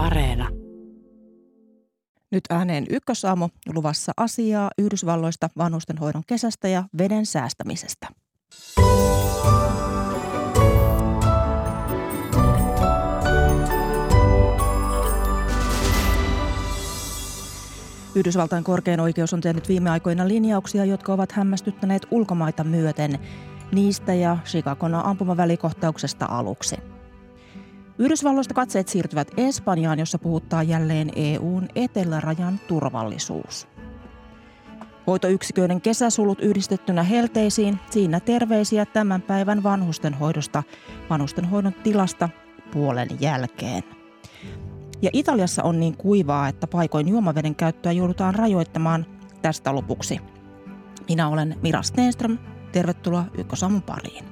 Areena. Nyt ääneen ykkösaamu luvassa asiaa Yhdysvalloista, vanhustenhoidon kesästä ja veden säästämisestä. Yhdysvaltain korkein oikeus on tehnyt viime aikoina linjauksia, jotka ovat hämmästyttäneet ulkomaita myöten. Niistä ja Chicagon ampumavälikohtauksesta aluksi. Yhdysvalloista katseet siirtyvät Espanjaan, jossa puhuttaa jälleen EUn etelärajan turvallisuus. Hoitoyksiköiden kesäsulut yhdistettynä helteisiin, siinä terveisiä tämän päivän vanhustenhoidosta, vanhustenhoidon tilasta puolen jälkeen. Ja Italiassa on niin kuivaa, että paikoin juomaveden käyttöä joudutaan rajoittamaan tästä lopuksi. Minä olen Mira Stenström. Tervetuloa Ykkösaamun pariin.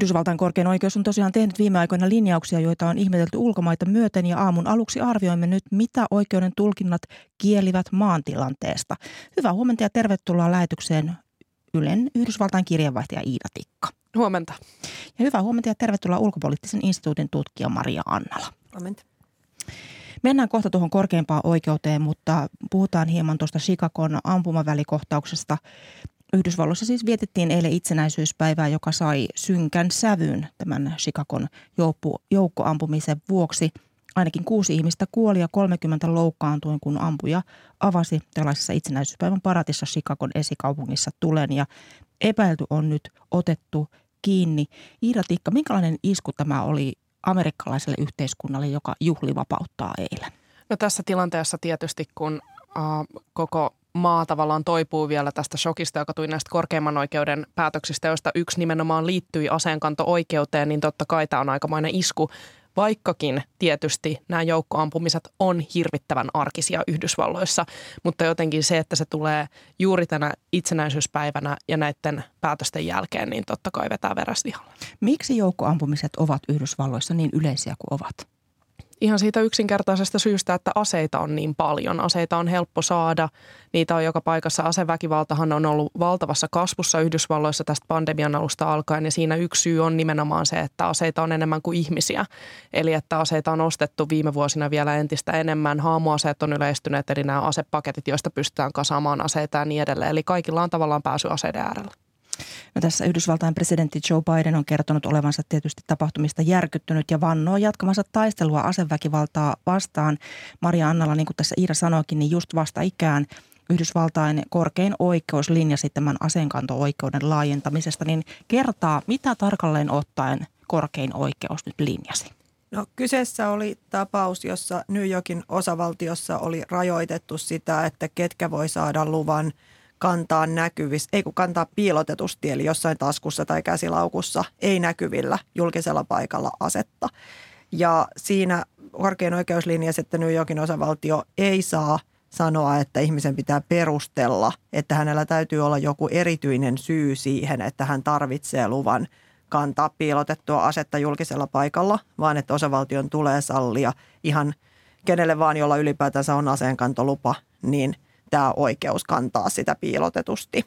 Yhdysvaltain korkein oikeus on tosiaan tehnyt viime aikoina linjauksia, joita on ihmetelty ulkomaita myöten ja aamun aluksi arvioimme nyt, mitä oikeuden tulkinnat kielivät maantilanteesta. Hyvää huomenta ja tervetuloa lähetykseen Ylen Yhdysvaltain kirjeenvaihtaja Iida Tikka. Huomenta. Ja hyvää huomenta ja tervetuloa ulkopoliittisen instituutin tutkija Maria Annala. Huomenta. Mennään kohta tuohon korkeimpaan oikeuteen, mutta puhutaan hieman tuosta Chicagon ampumavälikohtauksesta. Yhdysvalloissa siis vietettiin eilen itsenäisyyspäivää, joka sai synkän sävyn tämän Chicagon joukko, joukkoampumisen vuoksi. Ainakin kuusi ihmistä kuoli ja 30 loukkaantui, kun ampuja avasi tällaisessa itsenäisyyspäivän paratissa Chicagon esikaupungissa tulen. Ja epäilty on nyt otettu kiinni. Iida Tikka, minkälainen isku tämä oli amerikkalaiselle yhteiskunnalle, joka juhli vapauttaa eilen? No tässä tilanteessa tietysti, kun uh, koko maa tavallaan toipuu vielä tästä shokista, joka tuli näistä korkeimman oikeuden päätöksistä, joista yksi nimenomaan liittyi aseenkanto-oikeuteen, niin totta kai tämä on aikamoinen isku. Vaikkakin tietysti nämä joukkoampumiset on hirvittävän arkisia Yhdysvalloissa, mutta jotenkin se, että se tulee juuri tänä itsenäisyyspäivänä ja näiden päätösten jälkeen, niin totta kai vetää verästihalle. Miksi joukkoampumiset ovat Yhdysvalloissa niin yleisiä kuin ovat? Ihan siitä yksinkertaisesta syystä, että aseita on niin paljon. Aseita on helppo saada, niitä on joka paikassa. Aseväkivaltahan on ollut valtavassa kasvussa Yhdysvalloissa tästä pandemian alusta alkaen ja siinä yksi syy on nimenomaan se, että aseita on enemmän kuin ihmisiä. Eli että aseita on ostettu viime vuosina vielä entistä enemmän. Haamuaseet on yleistyneet, eli nämä asepaketit, joista pystytään kasaamaan aseita ja niin edelleen. Eli kaikilla on tavallaan pääsy aseiden äärellä. No tässä Yhdysvaltain presidentti Joe Biden on kertonut olevansa tietysti tapahtumista järkyttynyt ja vannoo jatkamassa taistelua aseväkivaltaa vastaan. Maria Annala, niin kuin tässä Iira sanoikin, niin just vasta ikään Yhdysvaltain korkein oikeus linjasi tämän aseenkanto-oikeuden laajentamisesta, niin kertaa, mitä tarkalleen ottaen korkein oikeus nyt linjasi? No kyseessä oli tapaus, jossa New Yorkin osavaltiossa oli rajoitettu sitä, että ketkä voi saada luvan – kantaa näkyvissä, ei kun kantaa piilotetusti, eli jossain taskussa tai käsilaukussa, ei näkyvillä julkisella paikalla asetta. Ja siinä korkein oikeus linjasi, että New Yorkin osavaltio ei saa sanoa, että ihmisen pitää perustella, että hänellä täytyy olla joku erityinen syy siihen, että hän tarvitsee luvan kantaa piilotettua asetta julkisella paikalla, vaan että osavaltion tulee sallia ihan kenelle vaan, jolla ylipäätänsä on aseenkantolupa, niin – tämä oikeus kantaa sitä piilotetusti.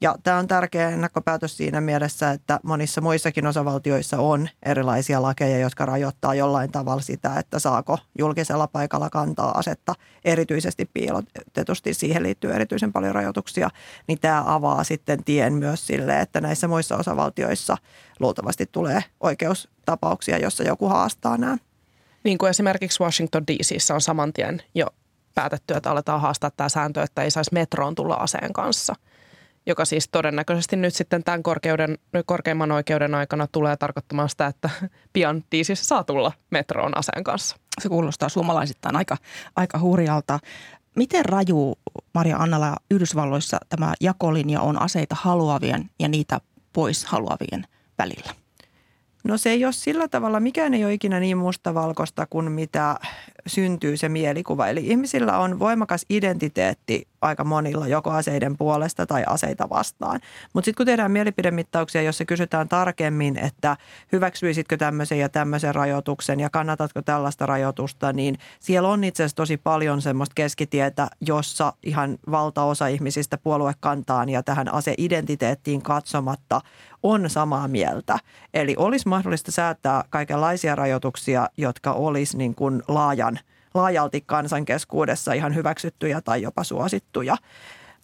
Ja tämä on tärkeä ennakkopäätös siinä mielessä, että monissa muissakin osavaltioissa on erilaisia lakeja, jotka rajoittaa jollain tavalla sitä, että saako julkisella paikalla kantaa asetta erityisesti piilotetusti. Siihen liittyy erityisen paljon rajoituksia, niin tämä avaa sitten tien myös sille, että näissä muissa osavaltioissa luultavasti tulee oikeustapauksia, jossa joku haastaa nämä. Niin kuin esimerkiksi Washington DCissä on saman tien jo päätetty, että aletaan haastaa tämä sääntö, että ei saisi metroon tulla aseen kanssa. Joka siis todennäköisesti nyt sitten tämän korkeuden, korkeimman oikeuden aikana tulee tarkoittamaan sitä, että pian tiisissä saa tulla metroon aseen kanssa. Se kuulostaa suomalaisittain aika, aika hurjalta. Miten raju, Maria Annala, Yhdysvalloissa tämä jakolinja on aseita haluavien ja niitä pois haluavien välillä? No se ei ole sillä tavalla, mikään ei ole ikinä niin mustavalkoista kuin mitä syntyy se mielikuva. Eli ihmisillä on voimakas identiteetti aika monilla joko aseiden puolesta tai aseita vastaan. Mutta sitten kun tehdään mielipidemittauksia, jossa kysytään tarkemmin, että hyväksyisitkö tämmöisen ja tämmöisen rajoituksen ja kannatatko tällaista rajoitusta, niin siellä on itse asiassa tosi paljon semmoista keskitietä, jossa ihan valtaosa ihmisistä puoluekantaan ja tähän aseidentiteettiin katsomatta on samaa mieltä. Eli olisi mahdollista säätää kaikenlaisia rajoituksia, jotka olisi niin kuin laajan, laajalti kansan keskuudessa ihan hyväksyttyjä tai jopa suosittuja.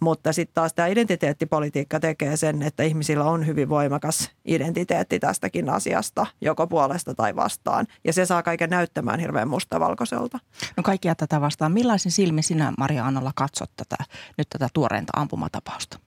Mutta sitten taas tämä identiteettipolitiikka tekee sen, että ihmisillä on hyvin voimakas identiteetti tästäkin asiasta, joko puolesta tai vastaan. Ja se saa kaiken näyttämään hirveän mustavalkoiselta. No kaikkia tätä vastaan. Millaisin silmin sinä, Maria Annalla, katsot tätä, nyt tätä tuoreinta ampumatapausta?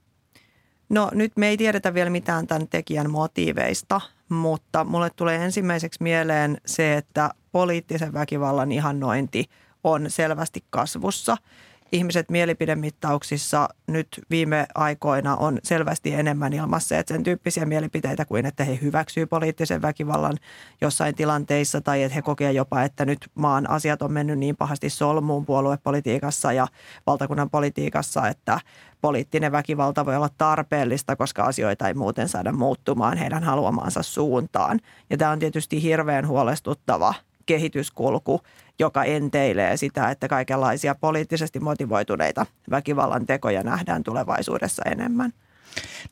No nyt me ei tiedetä vielä mitään tämän tekijän motiiveista, mutta mulle tulee ensimmäiseksi mieleen se, että poliittisen väkivallan ihannointi on selvästi kasvussa – ihmiset mielipidemittauksissa nyt viime aikoina on selvästi enemmän ilmasseet sen tyyppisiä mielipiteitä kuin, että he hyväksyy poliittisen väkivallan jossain tilanteissa tai että he kokee jopa, että nyt maan asiat on mennyt niin pahasti solmuun puoluepolitiikassa ja valtakunnan politiikassa, että poliittinen väkivalta voi olla tarpeellista, koska asioita ei muuten saada muuttumaan heidän haluamaansa suuntaan. Ja tämä on tietysti hirveän huolestuttava kehityskulku, joka enteilee sitä, että kaikenlaisia poliittisesti motivoituneita väkivallan tekoja nähdään tulevaisuudessa enemmän.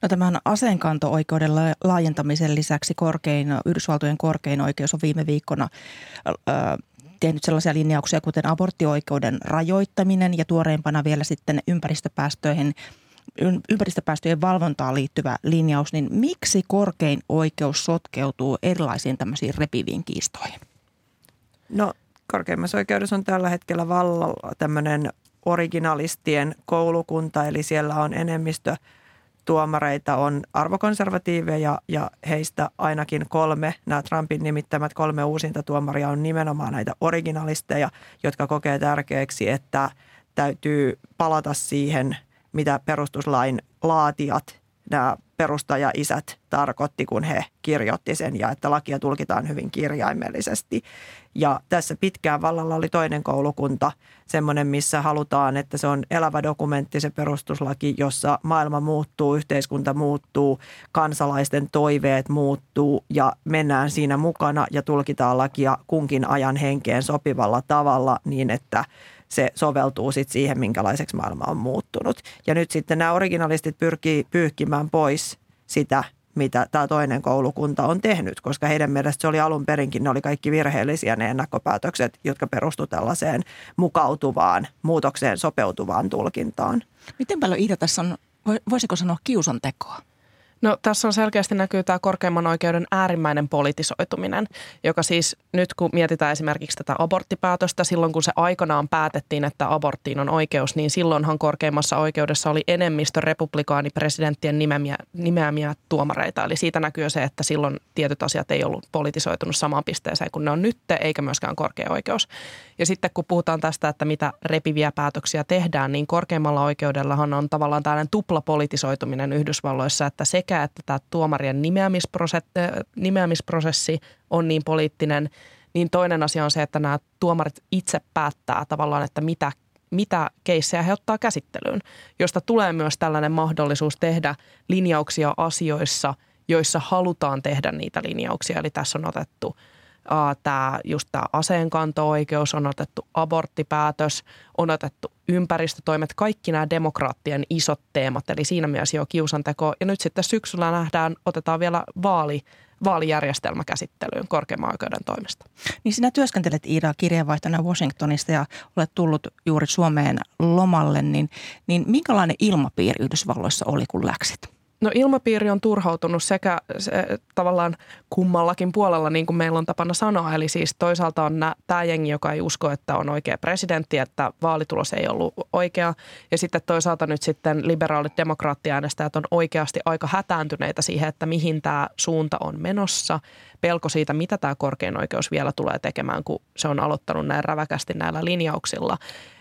No tämän aseenkanto-oikeuden laajentamisen lisäksi korkein, Yhdysvaltojen korkein oikeus on viime viikkona äh, tehnyt sellaisia linjauksia, kuten aborttioikeuden rajoittaminen ja tuoreimpana vielä sitten ympäristöpäästöihin ympäristöpäästöjen valvontaan liittyvä linjaus, niin miksi korkein oikeus sotkeutuu erilaisiin tämmöisiin repiviin kiistoihin? No korkeimmassa oikeudessa on tällä hetkellä vallalla tämmöinen originalistien koulukunta, eli siellä on enemmistö tuomareita on arvokonservatiiveja ja heistä ainakin kolme, nämä Trumpin nimittämät kolme uusinta tuomaria on nimenomaan näitä originalisteja, jotka kokee tärkeäksi, että täytyy palata siihen, mitä perustuslain laatijat, nämä perustaja-isät tarkoitti, kun he kirjoitti sen ja että lakia tulkitaan hyvin kirjaimellisesti. Ja tässä pitkään vallalla oli toinen koulukunta, semmoinen, missä halutaan, että se on elävä dokumentti, se perustuslaki, jossa maailma muuttuu, yhteiskunta muuttuu, kansalaisten toiveet muuttuu ja mennään siinä mukana ja tulkitaan lakia kunkin ajan henkeen sopivalla tavalla niin, että se soveltuu sitten siihen, minkälaiseksi maailma on muuttunut. Ja nyt sitten nämä originalistit pyrkii pyyhkimään pois sitä mitä tämä toinen koulukunta on tehnyt, koska heidän mielestä se oli alun perinkin, ne oli kaikki virheellisiä ne ennakkopäätökset, jotka perustu tällaiseen mukautuvaan, muutokseen sopeutuvaan tulkintaan. Miten paljon Iida tässä on, voisiko sanoa kiusan tekoa? No tässä on selkeästi näkyy tämä korkeimman oikeuden äärimmäinen politisoituminen, joka siis nyt kun mietitään esimerkiksi tätä aborttipäätöstä, silloin kun se aikanaan päätettiin, että aborttiin on oikeus, niin silloinhan korkeimmassa oikeudessa oli enemmistö republikaanipresidenttien nimeämiä, nimeämiä tuomareita. Eli siitä näkyy se, että silloin tietyt asiat ei ollut politisoitunut samaan pisteeseen kuin ne on nyt, eikä myöskään korkea oikeus. Ja sitten kun puhutaan tästä, että mitä repiviä päätöksiä tehdään, niin korkeimmalla oikeudellahan on tavallaan tällainen tuplapolitisoituminen Yhdysvalloissa, että sekä että tämä tuomarien nimeämisprosessi on niin poliittinen, niin toinen asia on se, että nämä tuomarit itse päättää tavallaan, että mitä mitä keissejä he ottaa käsittelyyn, josta tulee myös tällainen mahdollisuus tehdä linjauksia asioissa, joissa halutaan tehdä niitä linjauksia. Eli tässä on otettu tämä, just tämä aseenkanto-oikeus, on otettu aborttipäätös, on otettu ympäristötoimet, kaikki nämä demokraattien isot teemat, eli siinä mielessä jo kiusanteko. Ja nyt sitten syksyllä nähdään, otetaan vielä vaali, vaalijärjestelmä käsittelyyn korkeimman oikeuden toimesta. Niin sinä työskentelet Iida kirjeenvaihtona Washingtonista ja olet tullut juuri Suomeen lomalle, niin, niin minkälainen ilmapiiri Yhdysvalloissa oli, kun läksit? No ilmapiiri on turhautunut sekä se, tavallaan kummallakin puolella, niin kuin meillä on tapana sanoa. Eli siis toisaalta on tämä jengi, joka ei usko, että on oikea presidentti, että vaalitulos ei ollut oikea. Ja sitten toisaalta nyt sitten liberaalit demokraattiäänestäjät on oikeasti aika hätääntyneitä siihen, että mihin tämä suunta on menossa. Pelko siitä, mitä tämä korkein oikeus vielä tulee tekemään, kun se on aloittanut näin räväkästi näillä linjauksilla.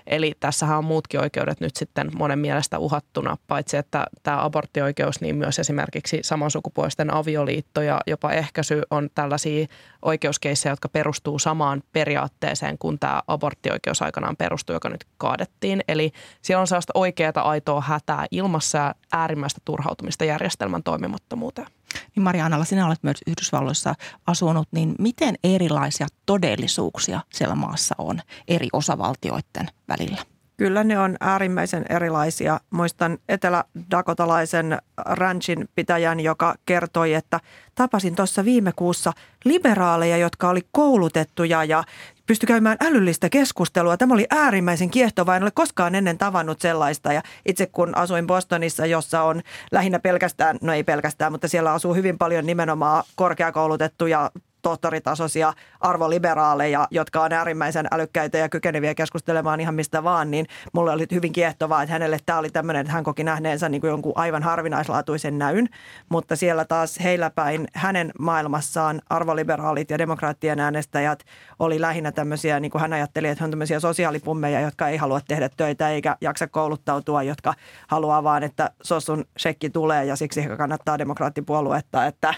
Eli tässähän on muutkin oikeudet nyt sitten monen mielestä uhattuna, paitsi että tämä aborttioikeus, niin myös esimerkiksi samansukupuolisten avioliitto ja jopa ehkäisy on tällaisia oikeuskeissejä, jotka perustuu samaan periaatteeseen kuin tämä aborttioikeus aikanaan perustuu, joka nyt kaadettiin. Eli siellä on sellaista oikeaa aitoa hätää ilmassa ja äärimmäistä turhautumista järjestelmän toimimattomuuteen. Niin Marianalla, sinä olet myös Yhdysvalloissa asunut, niin miten erilaisia todellisuuksia siellä maassa on eri osavaltioiden välillä? Kyllä ne on äärimmäisen erilaisia. Muistan etelä-dakotalaisen ranchin pitäjän, joka kertoi, että tapasin tuossa viime kuussa liberaaleja, jotka oli koulutettuja ja pystyi käymään älyllistä keskustelua. Tämä oli äärimmäisen kiehtovaa. En ole koskaan ennen tavannut sellaista. Ja itse kun asuin Bostonissa, jossa on lähinnä pelkästään, no ei pelkästään, mutta siellä asuu hyvin paljon nimenomaan korkeakoulutettuja tohtoritasoisia arvoliberaaleja, jotka on äärimmäisen älykkäitä ja kykeneviä keskustelemaan ihan mistä vaan, niin mulle oli hyvin kiehtovaa, että hänelle tämä oli tämmöinen, että hän koki nähneensä niin kuin jonkun aivan harvinaislaatuisen näyn, mutta siellä taas heillä päin hänen maailmassaan arvoliberaalit ja demokraattien äänestäjät oli lähinnä tämmöisiä, niin kuin hän ajatteli, että hän on tämmöisiä sosiaalipummeja, jotka ei halua tehdä töitä eikä jaksa kouluttautua, jotka haluaa vaan, että Sossun shekki tulee ja siksi he kannattaa demokraattipuoluetta, että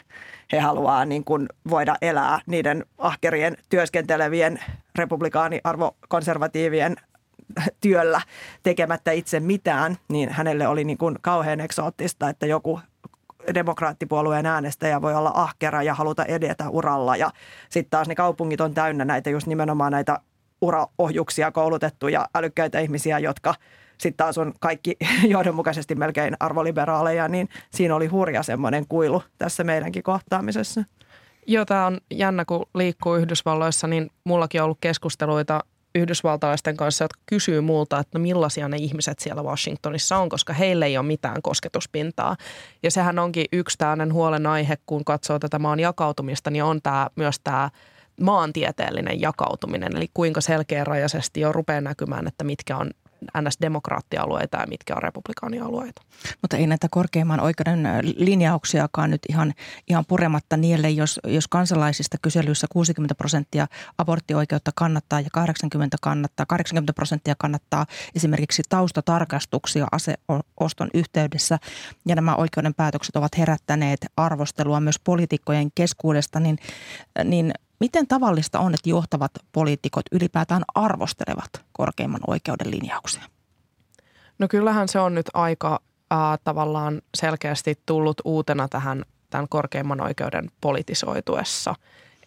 he haluaa niin kuin voida elää niiden ahkerien työskentelevien republikaani-arvokonservatiivien työllä tekemättä itse mitään, niin hänelle oli niin kuin kauhean eksoottista, että joku demokraattipuolueen äänestäjä voi olla ahkera ja haluta edetä uralla. Ja sitten taas ne kaupungit on täynnä näitä just nimenomaan näitä uraohjuksia koulutettuja älykkäitä ihmisiä, jotka sitten taas on kaikki johdonmukaisesti melkein arvoliberaaleja, niin siinä oli hurja semmoinen kuilu tässä meidänkin kohtaamisessa. Joo, tämä on jännä, kun liikkuu Yhdysvalloissa, niin mullakin on ollut keskusteluita yhdysvaltalaisten kanssa, jotka kysyy multa, että no millaisia ne ihmiset siellä Washingtonissa on, koska heille ei ole mitään kosketuspintaa. Ja sehän onkin yksi tämmöinen huolenaihe, kun katsoo tätä maan jakautumista, niin on tämä, myös tämä maantieteellinen jakautuminen, eli kuinka selkeärajaisesti jo rupeaa näkymään, että mitkä on NS-demokraattialueita ja mitkä on republikaanialueita. Mutta ei näitä korkeimman oikeuden linjauksiakaan nyt ihan, ihan purematta niille, jos, jos kansalaisista kyselyissä 60 prosenttia aborttioikeutta kannattaa ja 80 kannattaa, 80 prosenttia kannattaa esimerkiksi taustatarkastuksia aseoston yhteydessä ja nämä oikeuden päätökset ovat herättäneet arvostelua myös poliitikkojen keskuudesta, niin, niin Miten tavallista on, että johtavat poliitikot ylipäätään arvostelevat korkeimman oikeuden linjauksia? No kyllähän se on nyt aika äh, tavallaan selkeästi tullut uutena tähän tämän korkeimman oikeuden politisoituessa.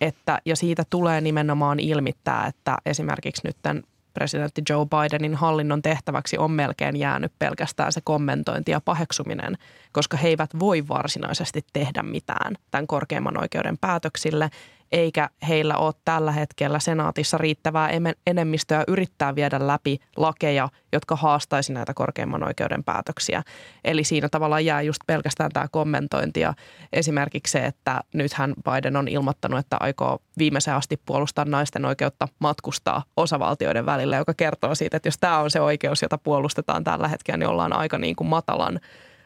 Että, ja siitä tulee nimenomaan ilmittää, että esimerkiksi nyt tämän presidentti Joe Bidenin hallinnon tehtäväksi on melkein jäänyt pelkästään se kommentointi ja paheksuminen, koska he eivät voi varsinaisesti tehdä mitään tämän korkeimman oikeuden päätöksille eikä heillä ole tällä hetkellä senaatissa riittävää enemmistöä yrittää viedä läpi lakeja, jotka haastaisi näitä korkeimman oikeuden päätöksiä. Eli siinä tavallaan jää just pelkästään tämä kommentointi ja esimerkiksi se, että nythän Biden on ilmoittanut, että aikoo viimeisen asti puolustaa naisten oikeutta matkustaa osavaltioiden välillä, joka kertoo siitä, että jos tämä on se oikeus, jota puolustetaan tällä hetkellä, niin ollaan aika niin kuin matalan,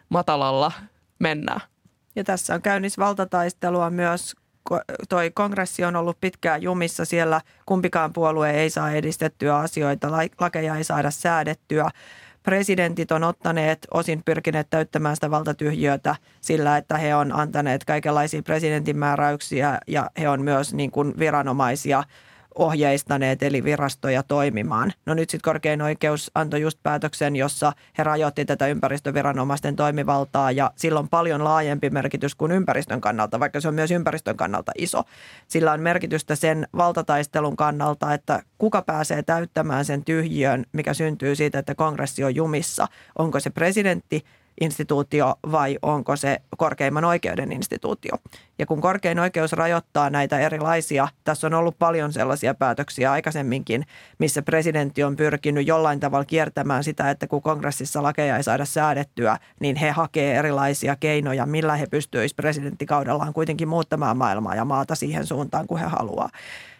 matalalla mennään. Ja tässä on käynnissä valtataistelua myös toi kongressi on ollut pitkään jumissa siellä. Kumpikaan puolue ei saa edistettyä asioita, lakeja ei saada säädettyä. Presidentit on ottaneet, osin pyrkineet täyttämään sitä valtatyhjötä sillä, että he on antaneet kaikenlaisia presidentin määräyksiä ja he on myös niin kuin viranomaisia – ohjeistaneet eli virastoja toimimaan. No nyt sitten korkein oikeus antoi just päätöksen, jossa he rajoitti tätä ympäristöviranomaisten toimivaltaa ja sillä on paljon laajempi merkitys kuin ympäristön kannalta, vaikka se on myös ympäristön kannalta iso. Sillä on merkitystä sen valtataistelun kannalta, että kuka pääsee täyttämään sen tyhjiön, mikä syntyy siitä, että kongressi on jumissa. Onko se presidentti instituutio vai onko se korkeimman oikeuden instituutio. Ja kun korkein oikeus rajoittaa näitä erilaisia, tässä on ollut paljon sellaisia päätöksiä aikaisemminkin, missä presidentti on pyrkinyt jollain tavalla kiertämään sitä, että kun kongressissa lakeja ei saada säädettyä, niin he hakee erilaisia keinoja, millä he pystyisivät presidenttikaudellaan kuitenkin muuttamaan maailmaa ja maata siihen suuntaan, kuin he haluaa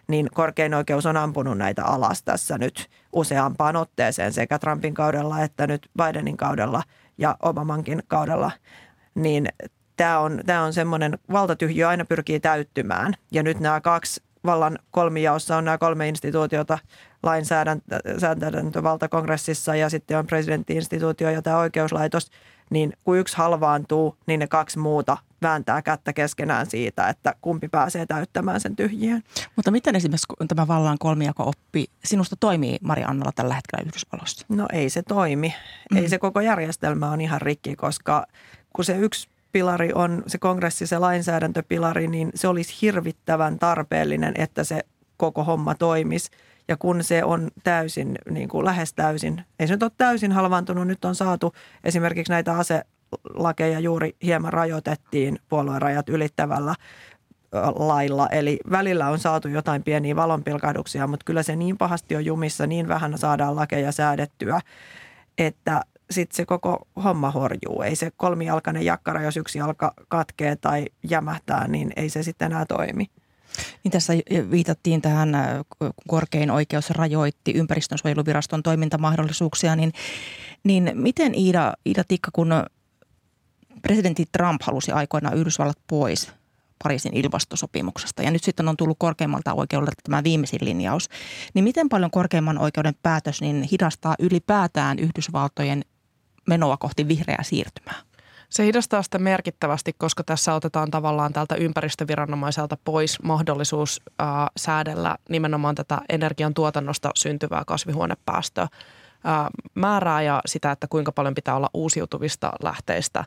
niin korkein oikeus on ampunut näitä alas tässä nyt useampaan otteeseen sekä Trumpin kaudella että nyt Bidenin kaudella – ja Obamankin kaudella, niin tämä on, tämä on semmoinen, valtatyhjö aina pyrkii täyttymään. Ja nyt nämä kaksi vallan kolmijaossa on nämä kolme instituutiota, lainsäädäntövalta kongressissa ja sitten on presidenttiinstituutio ja tämä oikeuslaitos, niin kun yksi halvaantuu, niin ne kaksi muuta vääntää kättä keskenään siitä, että kumpi pääsee täyttämään sen tyhjien. Mutta miten esimerkiksi tämä vallan kolmijako-oppi sinusta toimii Maria Annalla tällä hetkellä Yhdysvalloissa? No ei se toimi. Mm. Ei se koko järjestelmä on ihan rikki, koska kun se yksi pilari on se kongressi, se lainsäädäntöpilari, niin se olisi hirvittävän tarpeellinen, että se koko homma toimisi. Ja kun se on täysin, niin kuin lähes täysin, ei se nyt ole täysin halvaantunut, nyt on saatu esimerkiksi näitä aselakeja juuri hieman rajoitettiin puoluerajat ylittävällä lailla. Eli välillä on saatu jotain pieniä valonpilkahduksia, mutta kyllä se niin pahasti on jumissa, niin vähän saadaan lakeja säädettyä, että sitten se koko homma horjuu. Ei se kolmijalkainen jakkara, jos yksi jalka katkee tai jämähtää, niin ei se sitten enää toimi. Niin tässä viitattiin tähän, äh, korkein oikeus rajoitti ympäristönsuojeluviraston toimintamahdollisuuksia, niin, niin miten Iida, Iida Tikka, kun presidentti Trump halusi aikoinaan Yhdysvallat pois Pariisin ilmastosopimuksesta. Ja nyt sitten on tullut korkeimmalta oikeudelta tämä viimeisin linjaus, niin miten paljon korkeimman oikeuden päätös niin hidastaa ylipäätään Yhdysvaltojen menoa kohti vihreää siirtymää? Se hidastaa sitä merkittävästi, koska tässä otetaan tavallaan tältä ympäristöviranomaiselta pois mahdollisuus äh, säädellä nimenomaan tätä energiantuotannosta syntyvää kasvihuonepäästöä määrää ja sitä, että kuinka paljon pitää olla uusiutuvista lähteistä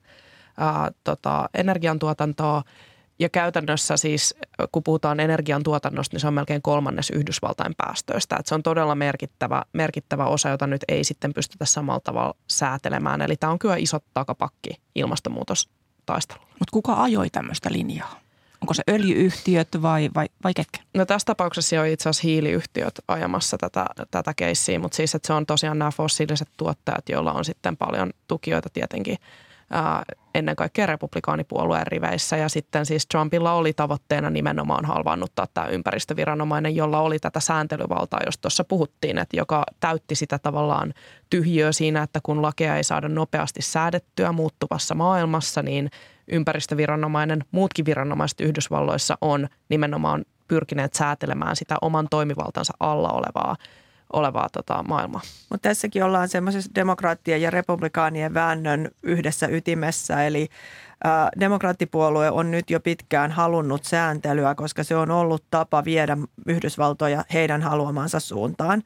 äh, tota, energiantuotantoa – ja käytännössä siis, kun puhutaan energiantuotannosta, niin se on melkein kolmannes Yhdysvaltain päästöistä. Että se on todella merkittävä, merkittävä osa, jota nyt ei sitten pystytä samalla tavalla säätelemään. Eli tämä on kyllä iso takapakki ilmastonmuutostaistelulla. Mutta kuka ajoi tämmöistä linjaa? Onko se öljyyhtiöt vai, vai, vai ketkä? No tässä tapauksessa on itse asiassa hiiliyhtiöt ajamassa tätä, tätä keissiä, mutta siis että se on tosiaan nämä fossiiliset tuottajat, joilla on sitten paljon tukijoita tietenkin – ennen kaikkea republikaanipuolueen riveissä. Ja sitten siis Trumpilla oli tavoitteena nimenomaan halvaannuttaa tämä ympäristöviranomainen, jolla oli tätä sääntelyvaltaa, jos tuossa puhuttiin, että joka täytti sitä tavallaan tyhjöä siinä, että kun lakeja ei saada nopeasti säädettyä muuttuvassa maailmassa, niin ympäristöviranomainen, muutkin viranomaiset Yhdysvalloissa on nimenomaan pyrkineet säätelemään sitä oman toimivaltansa alla olevaa olevaa tota, maailmaa. Mutta tässäkin ollaan semmoisessa demokraattien ja republikaanien väännön yhdessä ytimessä, eli ä, demokraattipuolue on nyt jo pitkään halunnut sääntelyä, koska se on ollut tapa viedä Yhdysvaltoja heidän haluamansa suuntaan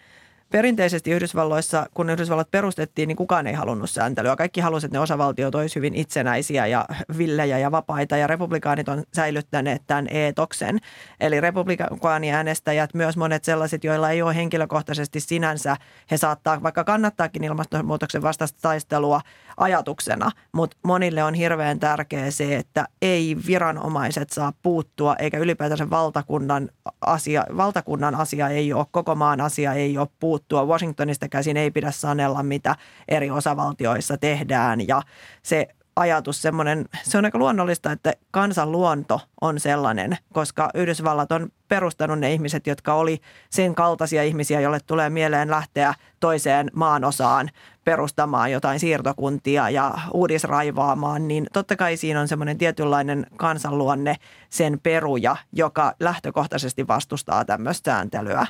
perinteisesti Yhdysvalloissa, kun Yhdysvallat perustettiin, niin kukaan ei halunnut sääntelyä. Kaikki halusivat, että ne osavaltiot olisivat hyvin itsenäisiä ja villejä ja vapaita, ja republikaanit on säilyttäneet tämän eetoksen. Eli republikaaniäänestäjät, myös monet sellaiset, joilla ei ole henkilökohtaisesti sinänsä, he saattaa vaikka kannattaakin ilmastonmuutoksen vastaista taistelua ajatuksena, mutta monille on hirveän tärkeää se, että ei viranomaiset saa puuttua, eikä ylipäätänsä valtakunnan asia, valtakunnan asia ei ole, koko maan asia ei ole puuttua puuttua. Washingtonista käsin ei pidä sanella, mitä eri osavaltioissa tehdään ja se ajatus semmoinen, se on aika luonnollista, että kansan luonto on sellainen, koska Yhdysvallat on perustanut ne ihmiset, jotka oli sen kaltaisia ihmisiä, jolle tulee mieleen lähteä toiseen maanosaan perustamaan jotain siirtokuntia ja uudisraivaamaan, niin totta kai siinä on semmoinen tietynlainen kansanluonne sen peruja, joka lähtökohtaisesti vastustaa tämmöistä sääntelyä.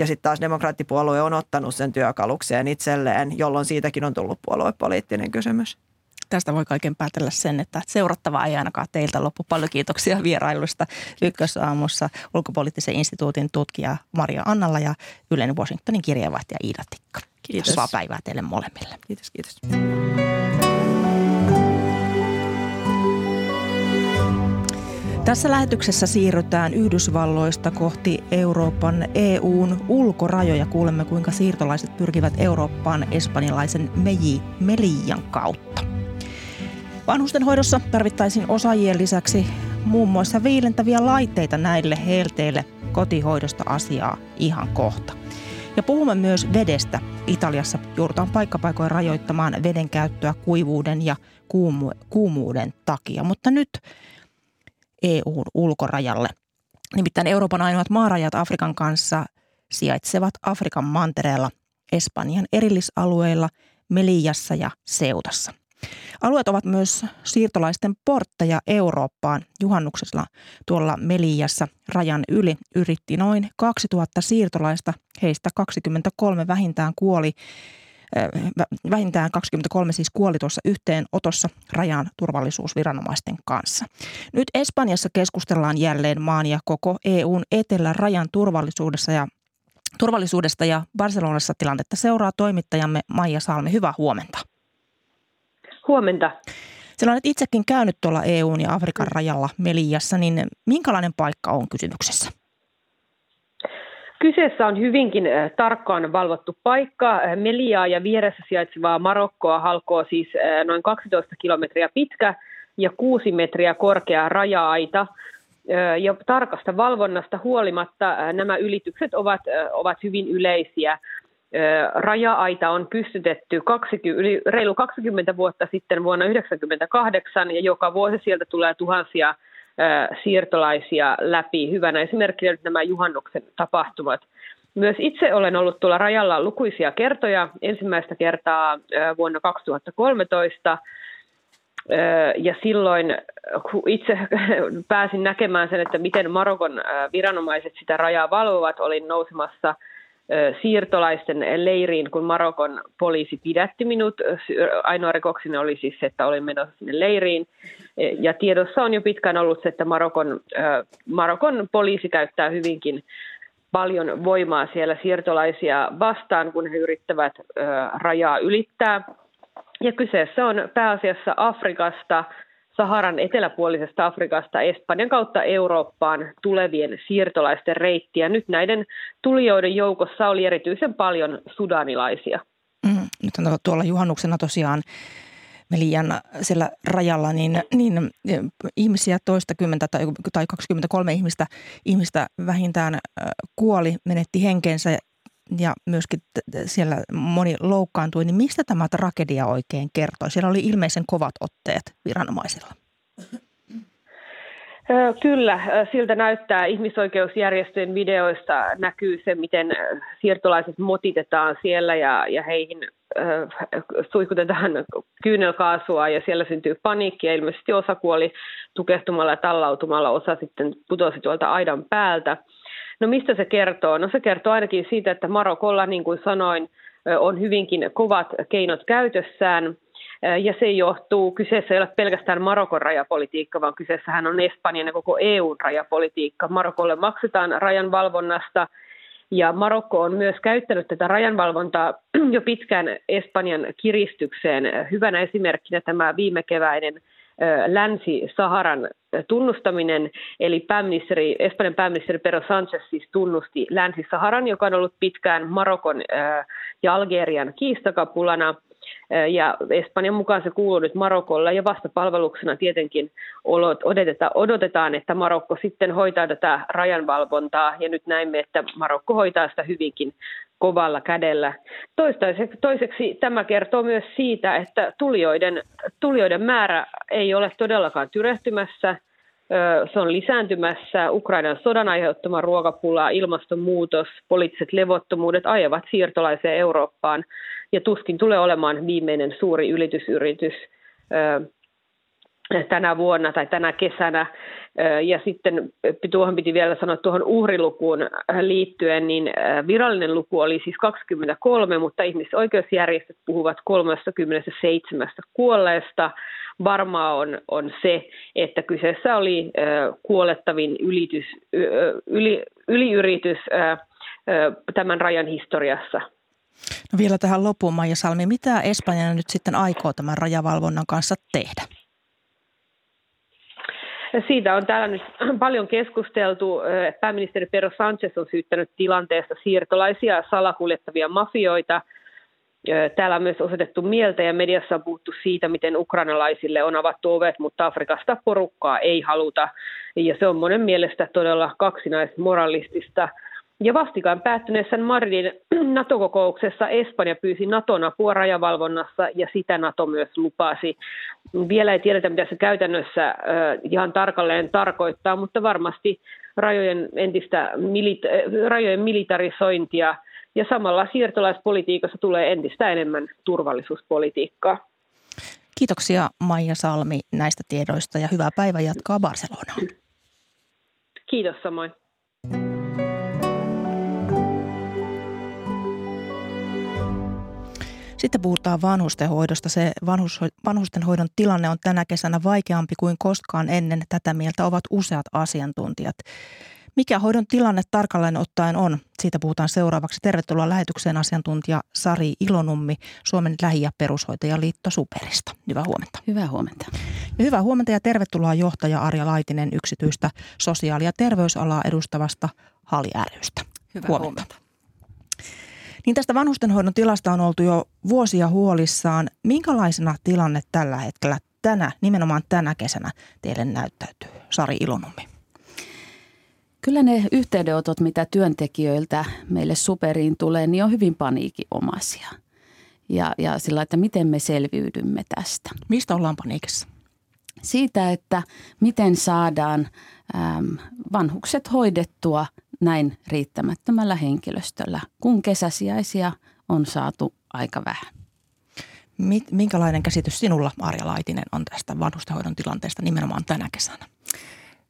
Ja sitten taas demokraattipuolue on ottanut sen työkalukseen itselleen, jolloin siitäkin on tullut puoluepoliittinen kysymys. Tästä voi kaiken päätellä sen, että seurattavaa ei ainakaan teiltä loppu. Paljon kiitoksia vierailusta Ykkösaamussa ulkopoliittisen instituutin tutkija Maria Annalla ja Ylen Washingtonin kirjeenvaihtaja Iida Tikka. Kiitos. Kiitos. päivää teille molemmille. Kiitos, kiitos. Tässä lähetyksessä siirrytään Yhdysvalloista kohti Euroopan EUn ulkorajoja. Kuulemme, kuinka siirtolaiset pyrkivät Eurooppaan espanjalaisen Meji Melijan kautta. Vanhustenhoidossa tarvittaisiin osaajien lisäksi muun muassa viilentäviä laitteita näille helteille kotihoidosta asiaa ihan kohta. Ja puhumme myös vedestä. Italiassa joudutaan paikkapaikoin rajoittamaan veden käyttöä kuivuuden ja kuumu- kuumuuden takia. Mutta nyt EUn ulkorajalle. Nimittäin Euroopan ainoat maarajat Afrikan kanssa sijaitsevat Afrikan mantereella Espanjan erillisalueilla Melillassa ja Seutassa. Alueet ovat myös siirtolaisten portteja Eurooppaan. Juhannuksella tuolla Meliassa rajan yli yritti noin 2000 siirtolaista, heistä 23 vähintään kuoli vähintään 23 siis kuoli tuossa otossa rajan turvallisuusviranomaisten kanssa. Nyt Espanjassa keskustellaan jälleen maan ja koko EUn etelän rajan turvallisuudessa ja turvallisuudesta ja Barcelonassa tilannetta seuraa toimittajamme Maija Salmi. Hyvää huomenta. Huomenta. Sinä olet itsekin käynyt tuolla EUn ja Afrikan rajalla Meliassa, niin minkälainen paikka on kysymyksessä? Kyseessä on hyvinkin tarkkaan valvottu paikka. Meliaa ja vieressä sijaitsevaa Marokkoa halkoo siis noin 12 kilometriä pitkä ja 6 metriä korkea raja-aita. Ja tarkasta valvonnasta huolimatta nämä ylitykset ovat, ovat hyvin yleisiä. Raja-aita on pystytetty 20, yli, reilu 20 vuotta sitten vuonna 1998 ja joka vuosi sieltä tulee tuhansia siirtolaisia läpi. Hyvänä esimerkkinä nyt nämä juhannuksen tapahtumat. Myös itse olen ollut tuolla rajalla lukuisia kertoja. Ensimmäistä kertaa vuonna 2013 ja silloin itse pääsin näkemään sen, että miten Marokon viranomaiset sitä rajaa valvovat, olin nousemassa – siirtolaisten leiriin, kun Marokon poliisi pidätti minut. Ainoa rikokseni oli siis se, että olin menossa sinne leiriin. Ja tiedossa on jo pitkään ollut se, että Marokon, Marokon poliisi käyttää hyvinkin paljon voimaa siellä siirtolaisia vastaan, kun he yrittävät rajaa ylittää. Ja kyseessä on pääasiassa Afrikasta – Saharan eteläpuolisesta Afrikasta Espanjan kautta Eurooppaan tulevien siirtolaisten reittiä. Nyt näiden tulijoiden joukossa oli erityisen paljon sudanilaisia. Mm, nyt on tuolla juhannuksena tosiaan Melian siellä rajalla, niin, niin ihmisiä toistakymmentä tai, tai 23 ihmistä, ihmistä vähintään kuoli, menetti henkensä ja myöskin siellä moni loukkaantui, niin mistä tämä tragedia oikein kertoi? Siellä oli ilmeisen kovat otteet viranomaisilla. Kyllä, siltä näyttää ihmisoikeusjärjestöjen videoista näkyy se, miten siirtolaiset motitetaan siellä ja, ja heihin suihkutetaan kyynelkaasua ja siellä syntyy paniikki ja ilmeisesti osa kuoli tukehtumalla ja tallautumalla, osa sitten putosi tuolta aidan päältä. No mistä se kertoo? No se kertoo ainakin siitä, että Marokolla, niin kuin sanoin, on hyvinkin kovat keinot käytössään. Ja se johtuu, kyseessä ei ole pelkästään Marokon rajapolitiikka, vaan kyseessähän on Espanjan ja koko EUn rajapolitiikka. Marokolle maksetaan rajan valvonnasta ja Marokko on myös käyttänyt tätä rajanvalvontaa jo pitkään Espanjan kiristykseen. Hyvänä esimerkkinä tämä viime keväinen Länsi-Saharan tunnustaminen, eli pääministeri, Espanjan pääministeri Pedro Sánchez siis tunnusti Länsi-Saharan, joka on ollut pitkään Marokon ja Algerian kiistakapulana – ja Espanjan mukaan se kuuluu nyt Marokolle. Ja vastapalveluksena tietenkin odotetaan, että Marokko sitten hoitaa tätä rajanvalvontaa. Ja nyt näimme, että Marokko hoitaa sitä hyvinkin kovalla kädellä. Toistaiseksi, toiseksi tämä kertoo myös siitä, että tulijoiden, tulijoiden määrä ei ole todellakaan tyrehtymässä. Se on lisääntymässä. Ukrainan sodan aiheuttama ruokapula, ilmastonmuutos, poliittiset levottomuudet ajavat siirtolaisia Eurooppaan ja tuskin tulee olemaan viimeinen suuri ylitysyritys tänä vuonna tai tänä kesänä. Ja sitten tuohon piti vielä sanoa tuohon uhrilukuun liittyen, niin virallinen luku oli siis 23, mutta ihmisoikeusjärjestöt puhuvat 37 kuolleesta. Varmaa on, on se, että kyseessä oli kuolettavin ylitys, yli, yliyritys tämän rajan historiassa. No vielä tähän loppuun, Maija Salmi. Mitä Espanja nyt sitten aikoo tämän rajavalvonnan kanssa tehdä? Siitä on täällä nyt paljon keskusteltu. Pääministeri Pedro Sanchez on syyttänyt tilanteesta siirtolaisia salakuljettavia mafioita. Täällä on myös osoitettu mieltä ja mediassa on puhuttu siitä, miten ukrainalaisille on avattu ovet, mutta Afrikasta porukkaa ei haluta. Ja se on monen mielestä todella kaksinaismoralistista. Ja vastikään päättyneessä Madridin NATO-kokouksessa Espanja pyysi Naton apua rajavalvonnassa ja sitä NATO myös lupasi. Vielä ei tiedetä, mitä se käytännössä ihan tarkalleen tarkoittaa, mutta varmasti rajojen entistä milita- rajojen militarisointia ja samalla siirtolaispolitiikassa tulee entistä enemmän turvallisuuspolitiikkaa. Kiitoksia Maija Salmi näistä tiedoista ja hyvää päivää jatkaa Barcelonaan. Kiitos samoin. Sitten puhutaan vanhustenhoidosta. Se vanhus, vanhustenhoidon tilanne on tänä kesänä vaikeampi kuin koskaan ennen. Tätä mieltä ovat useat asiantuntijat. Mikä hoidon tilanne tarkalleen ottaen on? Siitä puhutaan seuraavaksi. Tervetuloa lähetykseen asiantuntija Sari Ilonummi Suomen lähi- ja perushoitajaliitto Superista. Hyvää huomenta. Hyvää huomenta. Ja hyvää huomenta ja tervetuloa johtaja Arja Laitinen yksityistä sosiaali- ja terveysalaa edustavasta Hali rystä. Hyvää huomenta. huomenta. Niin tästä vanhustenhoidon tilasta on oltu jo vuosia huolissaan. Minkälaisena tilanne tällä hetkellä tänä, nimenomaan tänä kesänä teille näyttäytyy? Sari Ilonummi. Kyllä ne yhteydenotot, mitä työntekijöiltä meille superiin tulee, niin on hyvin paniikinomaisia. Ja, ja sillä, että miten me selviydymme tästä. Mistä ollaan paniikissa? Siitä, että miten saadaan äm, vanhukset hoidettua näin riittämättömällä henkilöstöllä, kun kesäsijaisia on saatu aika vähän. Minkälainen käsitys sinulla, Arja Laitinen, on tästä vanhustenhoidon tilanteesta nimenomaan tänä kesänä?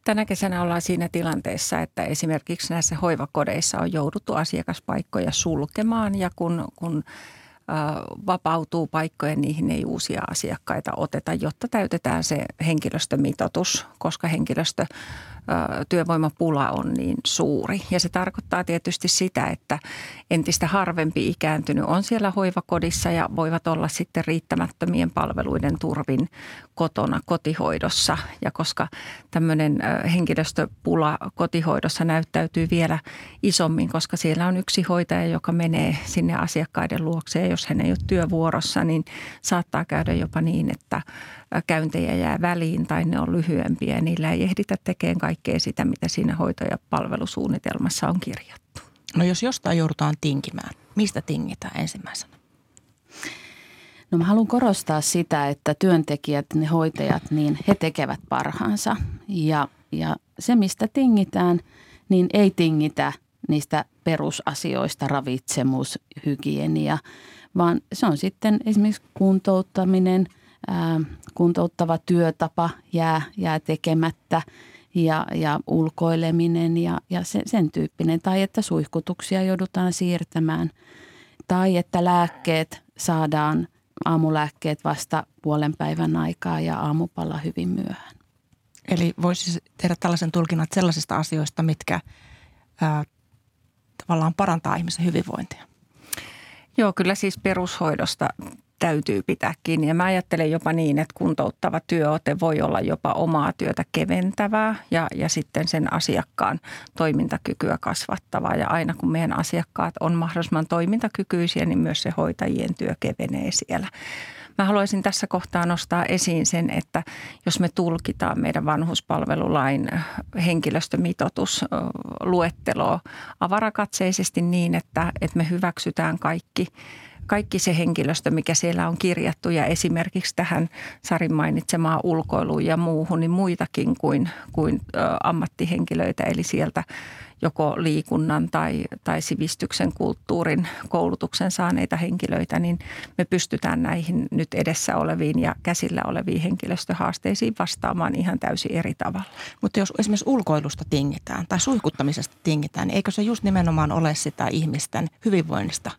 Tänä kesänä ollaan siinä tilanteessa, että esimerkiksi näissä hoivakodeissa on jouduttu asiakaspaikkoja sulkemaan ja kun, kun vapautuu paikkoja, niihin ei uusia asiakkaita oteta, jotta täytetään se henkilöstömitoitus, koska henkilöstö työvoimapula on niin suuri. Ja se tarkoittaa tietysti sitä, että entistä harvempi ikääntynyt on siellä hoivakodissa ja voivat olla sitten riittämättömien palveluiden turvin kotona kotihoidossa. Ja koska tämmöinen henkilöstöpula kotihoidossa näyttäytyy vielä isommin, koska siellä on yksi hoitaja, joka menee sinne asiakkaiden luokse ja jos hän ei ole työvuorossa, niin saattaa käydä jopa niin, että käyntejä jää väliin tai ne on lyhyempiä ja niillä ei ehditä tekemään kaikkea sitä, mitä siinä hoito- ja palvelusuunnitelmassa on kirjattu. No jos jostain joudutaan tinkimään, mistä tingitään ensimmäisenä? No mä haluan korostaa sitä, että työntekijät, ne hoitajat, niin he tekevät parhaansa. Ja, ja se, mistä tingitään, niin ei tingitä niistä perusasioista, ravitsemus, hygienia, vaan se on sitten esimerkiksi kuntouttaminen – kuntouttava työtapa jää, jää tekemättä ja, ja ulkoileminen ja, ja sen, sen tyyppinen. Tai että suihkutuksia joudutaan siirtämään tai että lääkkeet saadaan aamulääkkeet vasta puolen päivän aikaa ja aamupalla hyvin myöhään. Eli voisi tehdä tällaisen tulkinnan sellaisista asioista, mitkä ää, tavallaan parantaa ihmisen hyvinvointia. Joo, kyllä siis perushoidosta täytyy pitää kiinni. Ja mä ajattelen jopa niin, että kuntouttava työote voi olla jopa omaa työtä keventävää ja, ja sitten sen asiakkaan toimintakykyä kasvattavaa. Ja aina kun meidän asiakkaat on mahdollisimman toimintakykyisiä, niin myös se hoitajien työ kevenee siellä. Mä haluaisin tässä kohtaa nostaa esiin sen, että jos me tulkitaan meidän vanhuspalvelulain henkilöstömitoitus luetteloa avarakatseisesti niin, että, että me hyväksytään kaikki kaikki se henkilöstö, mikä siellä on kirjattu ja esimerkiksi tähän Sarin mainitsemaan ulkoiluun ja muuhun, niin muitakin kuin, kuin ammattihenkilöitä, eli sieltä joko liikunnan tai, tai sivistyksen, kulttuurin, koulutuksen saaneita henkilöitä, niin me pystytään näihin nyt edessä oleviin ja käsillä oleviin henkilöstöhaasteisiin vastaamaan ihan täysin eri tavalla. Mutta jos esimerkiksi ulkoilusta tingitään tai suihkuttamisesta tingitään, niin eikö se just nimenomaan ole sitä ihmisten hyvinvoinnista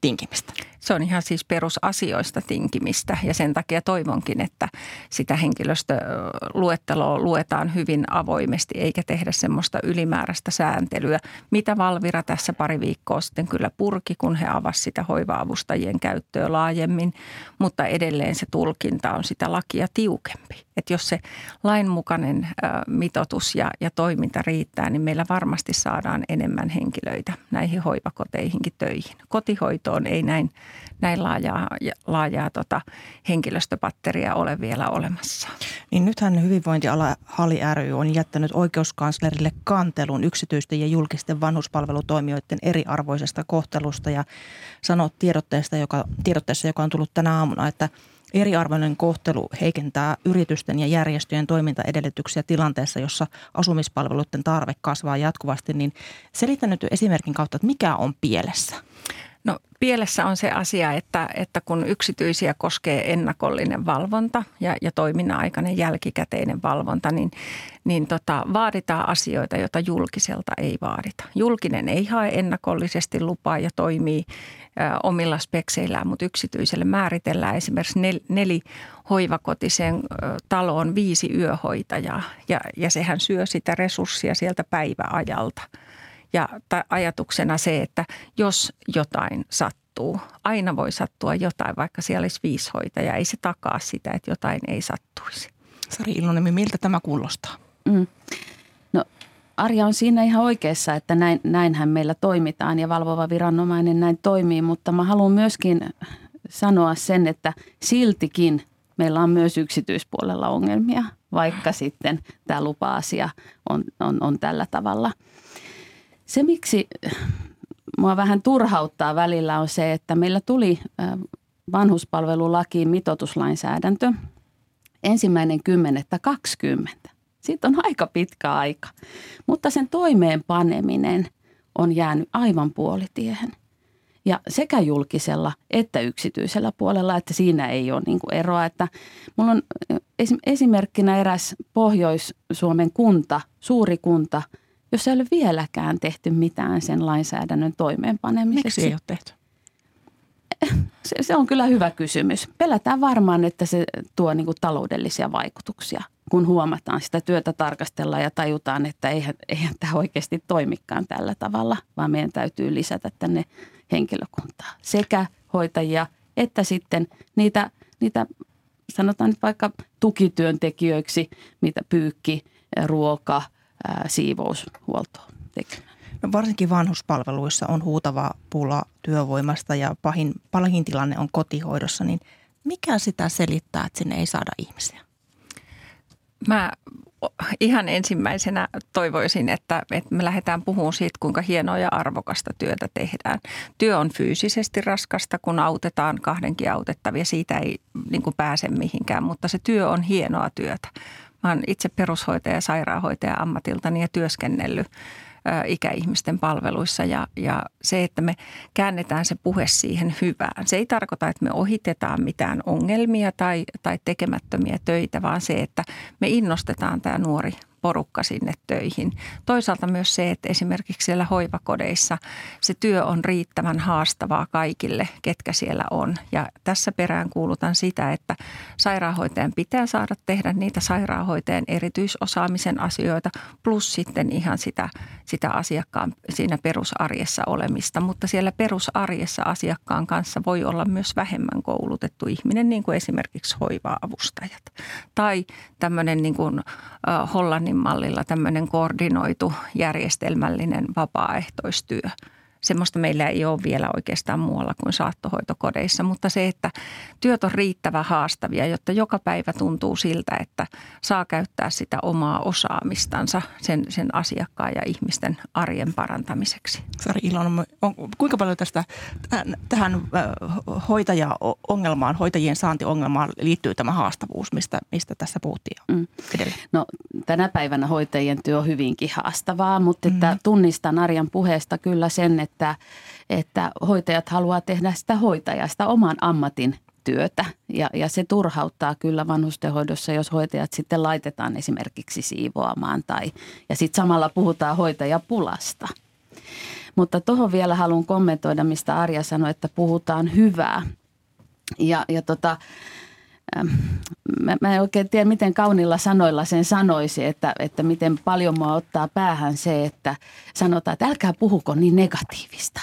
tinkimistä. Se on ihan siis perusasioista tinkimistä ja sen takia toivonkin, että sitä henkilöstöluetteloa luetaan hyvin avoimesti eikä tehdä semmoista ylimääräistä sääntelyä, mitä Valvira tässä pari viikkoa sitten kyllä purki, kun he avasivat sitä hoiva-avustajien käyttöä laajemmin, mutta edelleen se tulkinta on sitä lakia tiukempi. Että jos se lainmukainen mitoitus ja, ja toiminta riittää, niin meillä varmasti saadaan enemmän henkilöitä näihin hoivakoteihinkin töihin. Kotihoitoon ei näin näin laajaa, laajaa tota, henkilöstöpatteria ole vielä olemassa. Niin nythän hyvinvointiala Hali ry on jättänyt oikeuskanslerille kantelun yksityisten ja julkisten vanhuspalvelutoimijoiden eriarvoisesta kohtelusta ja sanoo tiedotteesta, joka, tiedotteessa, joka on tullut tänä aamuna, että Eriarvoinen kohtelu heikentää yritysten ja järjestöjen toimintaedellytyksiä tilanteessa, jossa asumispalveluiden tarve kasvaa jatkuvasti. Niin selitä nyt esimerkin kautta, että mikä on pielessä? No pielessä on se asia, että, että kun yksityisiä koskee ennakollinen valvonta ja, ja toiminnan aikainen jälkikäteinen valvonta, niin, niin tota, vaaditaan asioita, joita julkiselta ei vaadita. Julkinen ei hae ennakollisesti lupaa ja toimii ä, omilla spekseillään, mutta yksityiselle määritellään esimerkiksi nel, neli hoivakotiseen ä, taloon viisi yöhoitajaa ja, ja sehän syö sitä resurssia sieltä päiväajalta – ja ajatuksena se, että jos jotain sattuu, aina voi sattua jotain, vaikka siellä olisi viisi hoitajaa. Ei se takaa sitä, että jotain ei sattuisi. Sari Ilonemi, miltä tämä kuulostaa? Mm. No Arja on siinä ihan oikeassa, että näin, näinhän meillä toimitaan ja valvova viranomainen näin toimii, mutta mä haluan myöskin sanoa sen, että siltikin meillä on myös yksityispuolella ongelmia, vaikka sitten tämä lupa-asia on, on, on tällä tavalla. Se, miksi mua vähän turhauttaa välillä on se, että meillä tuli vanhuspalvelulakiin mitoituslainsäädäntö ensimmäinen kymmenettä 20. Siitä on aika pitkä aika, mutta sen toimeenpaneminen on jäänyt aivan puolitiehen. Ja sekä julkisella että yksityisellä puolella, että siinä ei ole niin kuin eroa. Että mulla on esimerkkinä eräs Pohjois-Suomen kunta, suuri kunta, jossa ei ole vieläkään tehty mitään sen lainsäädännön toimeenpanemiseksi. Miksi ei ole tehty? Se, se on kyllä hyvä kysymys. Pelätään varmaan, että se tuo niin kuin taloudellisia vaikutuksia, kun huomataan sitä työtä tarkastella ja tajutaan, että eihän, eihän tämä oikeasti toimikaan tällä tavalla, vaan meidän täytyy lisätä tänne henkilökuntaa. Sekä hoitajia että sitten niitä, niitä sanotaan nyt vaikka tukityöntekijöiksi, mitä pyykki, ruoka, siivoushuoltoa tekemään. No varsinkin vanhuspalveluissa on huutava pula työvoimasta ja pahin, pahin tilanne on kotihoidossa, niin mikä sitä selittää, että sinne ei saada ihmisiä? Mä ihan ensimmäisenä toivoisin, että, että me lähdetään puhumaan siitä, kuinka hienoa ja arvokasta työtä tehdään. Työ on fyysisesti raskasta, kun autetaan kahdenkin autettavia. Siitä ei niin kuin pääse mihinkään, mutta se työ on hienoa työtä. Mä oon itse perushoitaja ja sairaanhoitaja ammatiltani ja työskennellyt ikäihmisten palveluissa ja, ja se, että me käännetään se puhe siihen hyvään. Se ei tarkoita, että me ohitetaan mitään ongelmia tai, tai tekemättömiä töitä, vaan se, että me innostetaan tämä nuori porukka sinne töihin. Toisaalta myös se, että esimerkiksi siellä hoivakodeissa se työ on riittävän haastavaa kaikille, ketkä siellä on. Ja tässä perään kuulutan sitä, että sairaanhoitajan pitää saada tehdä niitä sairaanhoitajan erityisosaamisen asioita, plus sitten ihan sitä, sitä asiakkaan siinä perusarjessa olemista. Mutta siellä perusarjessa asiakkaan kanssa voi olla myös vähemmän koulutettu ihminen, niin kuin esimerkiksi hoiva-avustajat. Tai tämmöinen niin kuin, Hollannin mallilla tämmöinen koordinoitu järjestelmällinen vapaaehtoistyö – Semmoista meillä ei ole vielä oikeastaan muualla kuin saattohoitokodeissa, mutta se, että työt on riittävän haastavia, jotta joka päivä tuntuu siltä, että saa käyttää sitä omaa osaamistansa sen, sen asiakkaan ja ihmisten arjen parantamiseksi. Sari Ilon, on, kuinka paljon tästä tähän, tähän hoitaja-ongelmaan, hoitajien saantiongelmaan liittyy tämä haastavuus, mistä, mistä tässä puhuttiin mm. No tänä päivänä hoitajien työ on hyvinkin haastavaa, mutta että mm. tunnistan Arjan puheesta kyllä sen, että että, että hoitajat haluaa tehdä sitä hoitajasta oman ammatin työtä. Ja, ja se turhauttaa kyllä vanhustenhoidossa, jos hoitajat sitten laitetaan esimerkiksi siivoamaan tai ja sitten samalla puhutaan hoitajapulasta. Mutta tuohon vielä haluan kommentoida, mistä Arja sanoi, että puhutaan hyvää. Ja, ja tota, mä, mä en oikein tiedä, miten kaunilla sanoilla sen sanoisi, että, että miten paljon mua ottaa päähän se, että sanotaan, että älkää puhuko niin negatiivista.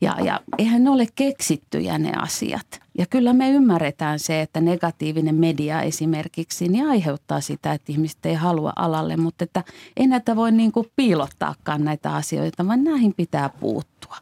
Ja, ja eihän ne ole keksittyjä ne asiat. Ja kyllä me ymmärretään se, että negatiivinen media esimerkiksi niin aiheuttaa sitä, että ihmiset ei halua alalle, mutta että ei näitä voi niin kuin piilottaakaan näitä asioita, vaan näihin pitää puuttua.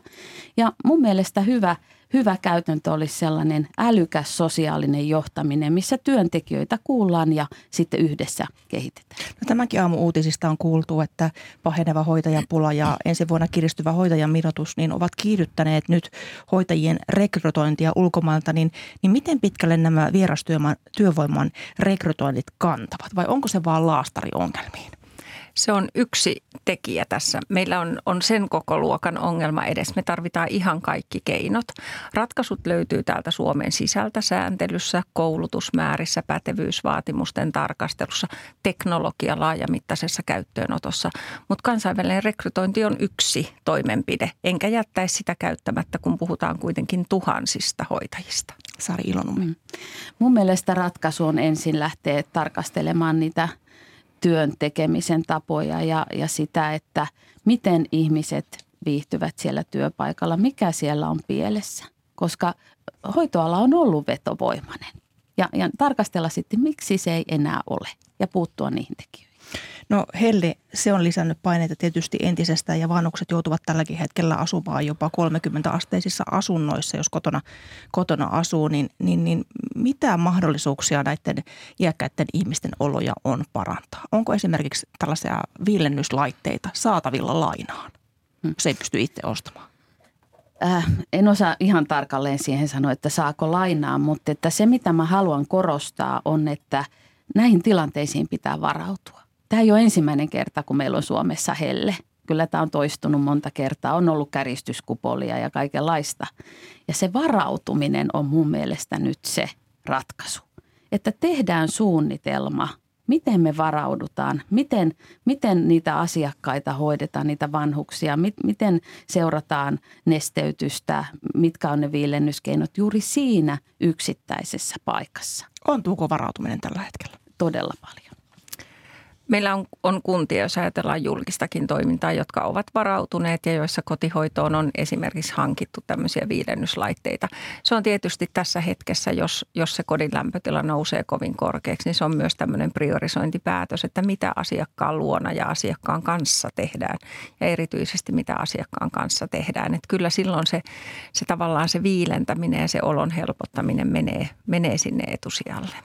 Ja mun mielestä hyvä – hyvä käytäntö olisi sellainen älykäs sosiaalinen johtaminen, missä työntekijöitä kuullaan ja sitten yhdessä kehitetään. No, tämäkin aamu uutisista on kuultu, että paheneva hoitajapula ja ensi vuonna kiristyvä hoitajan mitoitus niin ovat kiihdyttäneet nyt hoitajien rekrytointia ulkomailta. Niin, niin miten pitkälle nämä vierastyövoiman rekrytoinnit kantavat vai onko se vaan laastari ongelmiin? Se on yksi tekijä tässä. Meillä on, on sen koko luokan ongelma edes. Me tarvitaan ihan kaikki keinot. Ratkaisut löytyy täältä Suomen sisältä sääntelyssä, koulutusmäärissä, pätevyysvaatimusten tarkastelussa, teknologia laajamittaisessa käyttöönotossa. Mutta kansainvälinen rekrytointi on yksi toimenpide. Enkä jättäisi sitä käyttämättä, kun puhutaan kuitenkin tuhansista hoitajista. Sari Ilonumi. Mm. Mun mielestä ratkaisu on ensin lähteä tarkastelemaan niitä – työn tekemisen tapoja ja, ja sitä, että miten ihmiset viihtyvät siellä työpaikalla, mikä siellä on pielessä. Koska hoitoala on ollut vetovoimainen ja, ja tarkastella sitten, miksi se ei enää ole ja puuttua niihin tekijöihin. No Helle, se on lisännyt paineita tietysti entisestään ja vanhukset joutuvat tälläkin hetkellä asumaan jopa 30-asteisissa asunnoissa, jos kotona, kotona asuu, niin, niin, niin mitä mahdollisuuksia näiden iäkkäiden ihmisten oloja on parantaa? Onko esimerkiksi tällaisia viilennyslaitteita saatavilla lainaan, hmm. jos ei pysty itse ostamaan? Äh, en osaa ihan tarkalleen siihen sanoa, että saako lainaa, mutta että se mitä mä haluan korostaa on, että näihin tilanteisiin pitää varautua. Tämä ei ole ensimmäinen kerta, kun meillä on Suomessa helle. Kyllä tämä on toistunut monta kertaa. On ollut käristyskupolia ja kaikenlaista. Ja se varautuminen on mun mielestä nyt se ratkaisu. Että tehdään suunnitelma, miten me varaudutaan, miten, miten niitä asiakkaita hoidetaan, niitä vanhuksia, mit, miten seurataan nesteytystä, mitkä on ne viilennyskeinot juuri siinä yksittäisessä paikassa. Ontuuko varautuminen tällä hetkellä? Todella paljon. Meillä on, on kuntia, jos ajatellaan julkistakin toimintaa, jotka ovat varautuneet ja joissa kotihoitoon on esimerkiksi hankittu tämmöisiä viidennyslaitteita. Se on tietysti tässä hetkessä, jos, jos se kodin lämpötila nousee kovin korkeaksi, niin se on myös tämmöinen priorisointipäätös, että mitä asiakkaan luona ja asiakkaan kanssa tehdään ja erityisesti mitä asiakkaan kanssa tehdään. Että kyllä silloin se, se tavallaan se viilentäminen ja se olon helpottaminen menee, menee sinne etusijalle.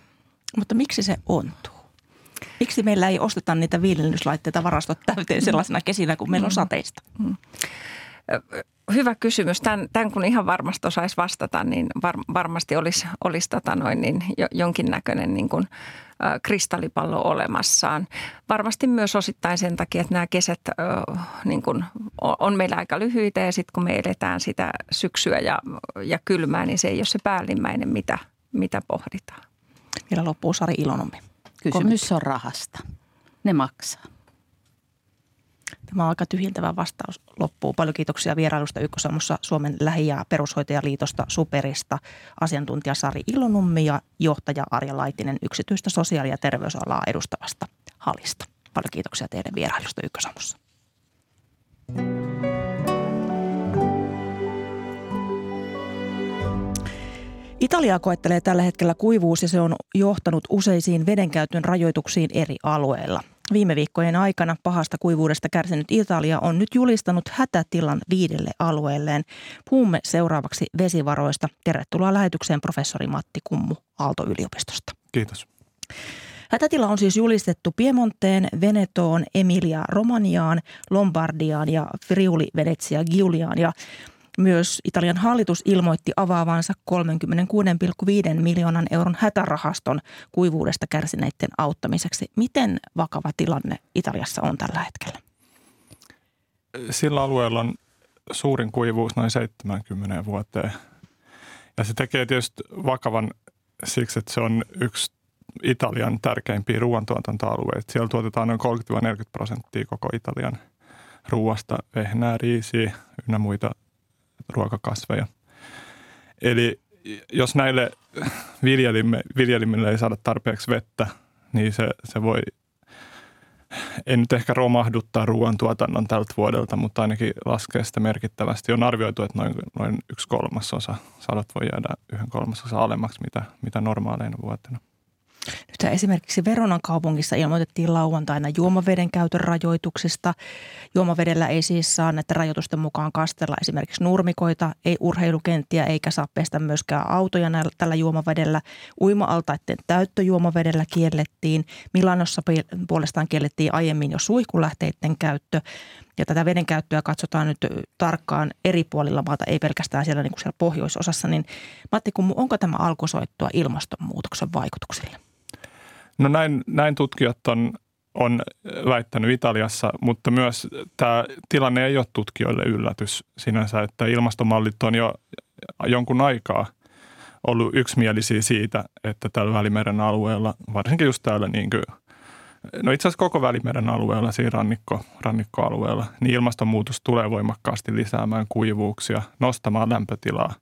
Mutta miksi se ontuu? Miksi meillä ei osteta niitä viilennyslaitteita varastot täyteen sellaisena kesinä, kuin meillä on mm. sateista? Mm. Hyvä kysymys. Tämän, tämän kun ihan varmasti osaisi vastata, niin var, varmasti olisi, olisi tota noin, niin jo, jonkinnäköinen niin kuin, ä, kristallipallo olemassaan. Varmasti myös osittain sen takia, että nämä kesät ä, niin kuin, on meillä aika lyhyitä ja sitten kun me eletään sitä syksyä ja, ja kylmää, niin se ei ole se päällimmäinen, mitä, mitä pohditaan. Vielä loppuu Sari Ilonommi. Kysymys on rahasta. Ne maksaa. Tämä on aika tyhjentävä vastaus loppuu. Paljon kiitoksia vierailusta Ykkösaamussa Suomen lähi- ja perushoitajaliitosta Superista, asiantuntija Sari Ilonummi ja johtaja Arja Laitinen yksityistä sosiaali- ja terveysalaa edustavasta Halista. Paljon kiitoksia teidän vierailusta Ykkösaamussa. Italiaa koettelee tällä hetkellä kuivuus ja se on johtanut useisiin vedenkäytön rajoituksiin eri alueilla. Viime viikkojen aikana pahasta kuivuudesta kärsinyt Italia on nyt julistanut hätätilan viidelle alueelleen. Puhumme seuraavaksi vesivaroista. Tervetuloa lähetykseen professori Matti Kummu Aalto-yliopistosta. Kiitos. Hätätila on siis julistettu Piemonteen, Venetoon, Emilia Romaniaan, Lombardiaan ja Friuli Venetsia Giuliaan. Ja myös Italian hallitus ilmoitti avaavansa 36,5 miljoonan euron hätärahaston kuivuudesta kärsineiden auttamiseksi. Miten vakava tilanne Italiassa on tällä hetkellä? Sillä alueella on suurin kuivuus noin 70 vuoteen. Ja se tekee tietysti vakavan siksi, että se on yksi Italian tärkeimpiä ruoantuotantoalueita. Siellä tuotetaan noin 30-40 prosenttia koko Italian ruoasta, vehnää, riisiä ynnä muita ruokakasveja. Eli jos näille viljelimme, ei saada tarpeeksi vettä, niin se, se voi, ei nyt ehkä romahduttaa ruoantuotannon tältä vuodelta, mutta ainakin laskee sitä merkittävästi. On arvioitu, että noin, noin yksi kolmasosa sadot voi jäädä yhden kolmasosa alemmaksi, mitä, mitä normaaleina vuotena. Nyt esimerkiksi Veronan kaupungissa ilmoitettiin lauantaina juomaveden käytön rajoituksista. Juomavedellä ei siis saa näiden rajoitusten mukaan kastella esimerkiksi nurmikoita, ei urheilukenttiä eikä saa pestä myöskään autoja näillä, tällä juomavedellä. Uima-altaiden täyttö juomavedellä kiellettiin. Milanossa puolestaan kiellettiin aiemmin jo suihkulähteiden käyttö. Ja tätä veden käyttöä katsotaan nyt tarkkaan eri puolilla maata, ei pelkästään siellä, niin kuin siellä pohjoisosassa. Niin Matti Kummu, onko tämä alkusoittua ilmastonmuutoksen vaikutuksille? No näin, näin tutkijat on, on väittänyt Italiassa, mutta myös tämä tilanne ei ole tutkijoille yllätys sinänsä, että ilmastomallit on jo jonkun aikaa ollut yksimielisiä siitä, että tällä Välimeren alueella, varsinkin just täällä niin kuin, no itse asiassa koko Välimeren alueella, siinä rannikko, rannikkoalueella, niin ilmastonmuutos tulee voimakkaasti lisäämään kuivuuksia, nostamaan lämpötilaa,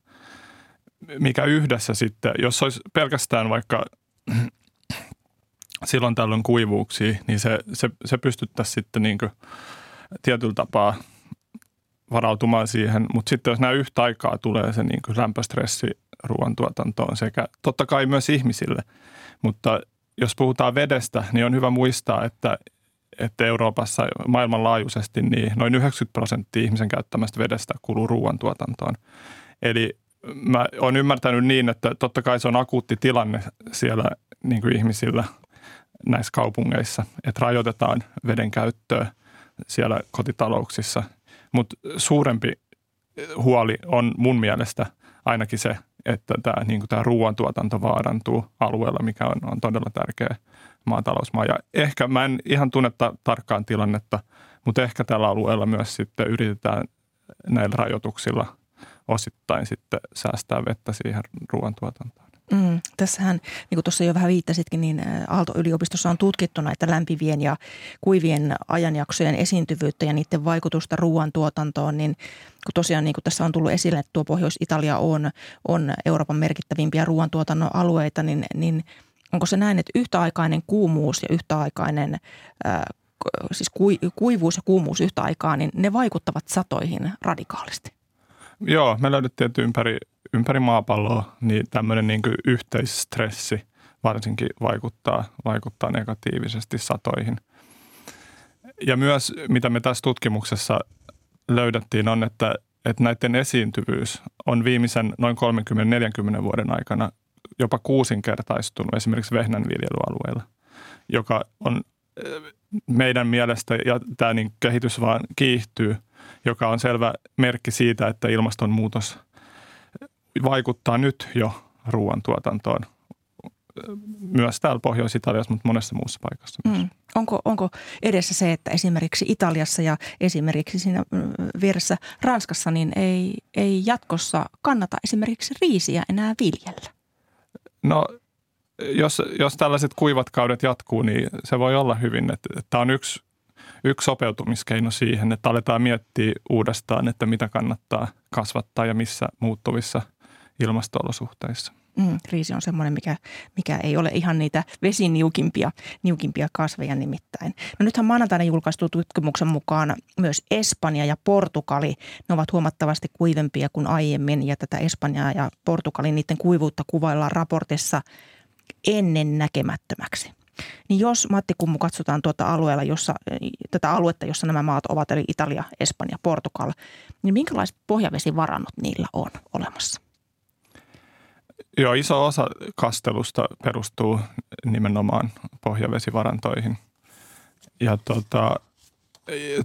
mikä yhdessä sitten, jos olisi pelkästään vaikka silloin tällöin kuivuuksia, niin se, se, se pystyttäisiin sitten niin kuin tietyllä tapaa varautumaan siihen. Mutta sitten jos nämä yhtä aikaa tulee se niin kuin lämpöstressi ruoantuotantoon sekä totta kai myös ihmisille. Mutta jos puhutaan vedestä, niin on hyvä muistaa, että että Euroopassa maailmanlaajuisesti niin noin 90 prosenttia ihmisen käyttämästä vedestä kuluu ruoantuotantoon. Eli mä oon ymmärtänyt niin, että totta kai se on akuutti tilanne siellä niin kuin ihmisillä näissä kaupungeissa, että rajoitetaan veden käyttöä siellä kotitalouksissa. Mutta suurempi huoli on mun mielestä ainakin se, että tämä, niin tämä ruoantuotanto vaarantuu alueella, mikä on, on todella tärkeä maatalousmaa. Ja ehkä, mä en ihan tunnetta tarkkaan tilannetta, mutta ehkä tällä alueella myös sitten yritetään näillä rajoituksilla osittain sitten säästää vettä siihen ruoantuotantoon. Mm, tässähän, niin kuin tuossa jo vähän viittasitkin, niin Aalto-yliopistossa on tutkittu näitä lämpivien ja kuivien ajanjaksojen esiintyvyyttä ja niiden vaikutusta ruoantuotantoon, niin kun tosiaan niin kuin tässä on tullut esille, että tuo Pohjois-Italia on, on Euroopan merkittävimpiä ruoantuotannon alueita, niin, niin onko se näin, että yhtäaikainen kuumuus ja yhtäaikainen äh, siis kuivuus ja kuumuus yhtä aikaa, niin ne vaikuttavat satoihin radikaalisti? Joo, me löydettiin, että ympäri, ympäri maapalloa niin tämmöinen niin yhteisstressi varsinkin vaikuttaa, vaikuttaa negatiivisesti satoihin. Ja myös mitä me tässä tutkimuksessa löydettiin on, että, että näiden esiintyvyys on viimeisen noin 30-40 vuoden aikana jopa kuusinkertaistunut esimerkiksi vehnänviljelyalueella, joka on eh, meidän mielestä, ja tämä niin kehitys vaan kiihtyy, joka on selvä merkki siitä, että ilmastonmuutos vaikuttaa nyt jo ruoantuotantoon myös täällä Pohjois-Italiassa, mutta monessa muussa paikassa myös. Mm. Onko, onko edessä se, että esimerkiksi Italiassa ja esimerkiksi siinä vieressä Ranskassa niin ei, ei jatkossa kannata esimerkiksi riisiä enää viljellä? No jos, jos tällaiset kuivat kaudet jatkuu, niin se voi olla hyvin. Että, tämä on yksi, yksi sopeutumiskeino siihen, että aletaan miettiä uudestaan, että mitä kannattaa kasvattaa ja missä muuttuvissa ilmasto-olosuhteissa. Mm, riisi on semmoinen, mikä, mikä ei ole ihan niitä vesiniukimpia niukimpia kasveja nimittäin. No nythän maanantaina julkaistu tutkimuksen mukaan myös Espanja ja Portugali, ne ovat huomattavasti kuivempia kuin aiemmin ja tätä Espanjaa ja Portugalin niiden kuivuutta kuvaillaan raportissa ennen näkemättömäksi. Niin jos Matti Kummu katsotaan tuota alueella, jossa, tätä aluetta, jossa nämä maat ovat, eli Italia, Espanja, Portugal, niin minkälaiset pohjavesivarannot niillä on olemassa? Joo, iso osa kastelusta perustuu nimenomaan pohjavesivarantoihin. Ja tota,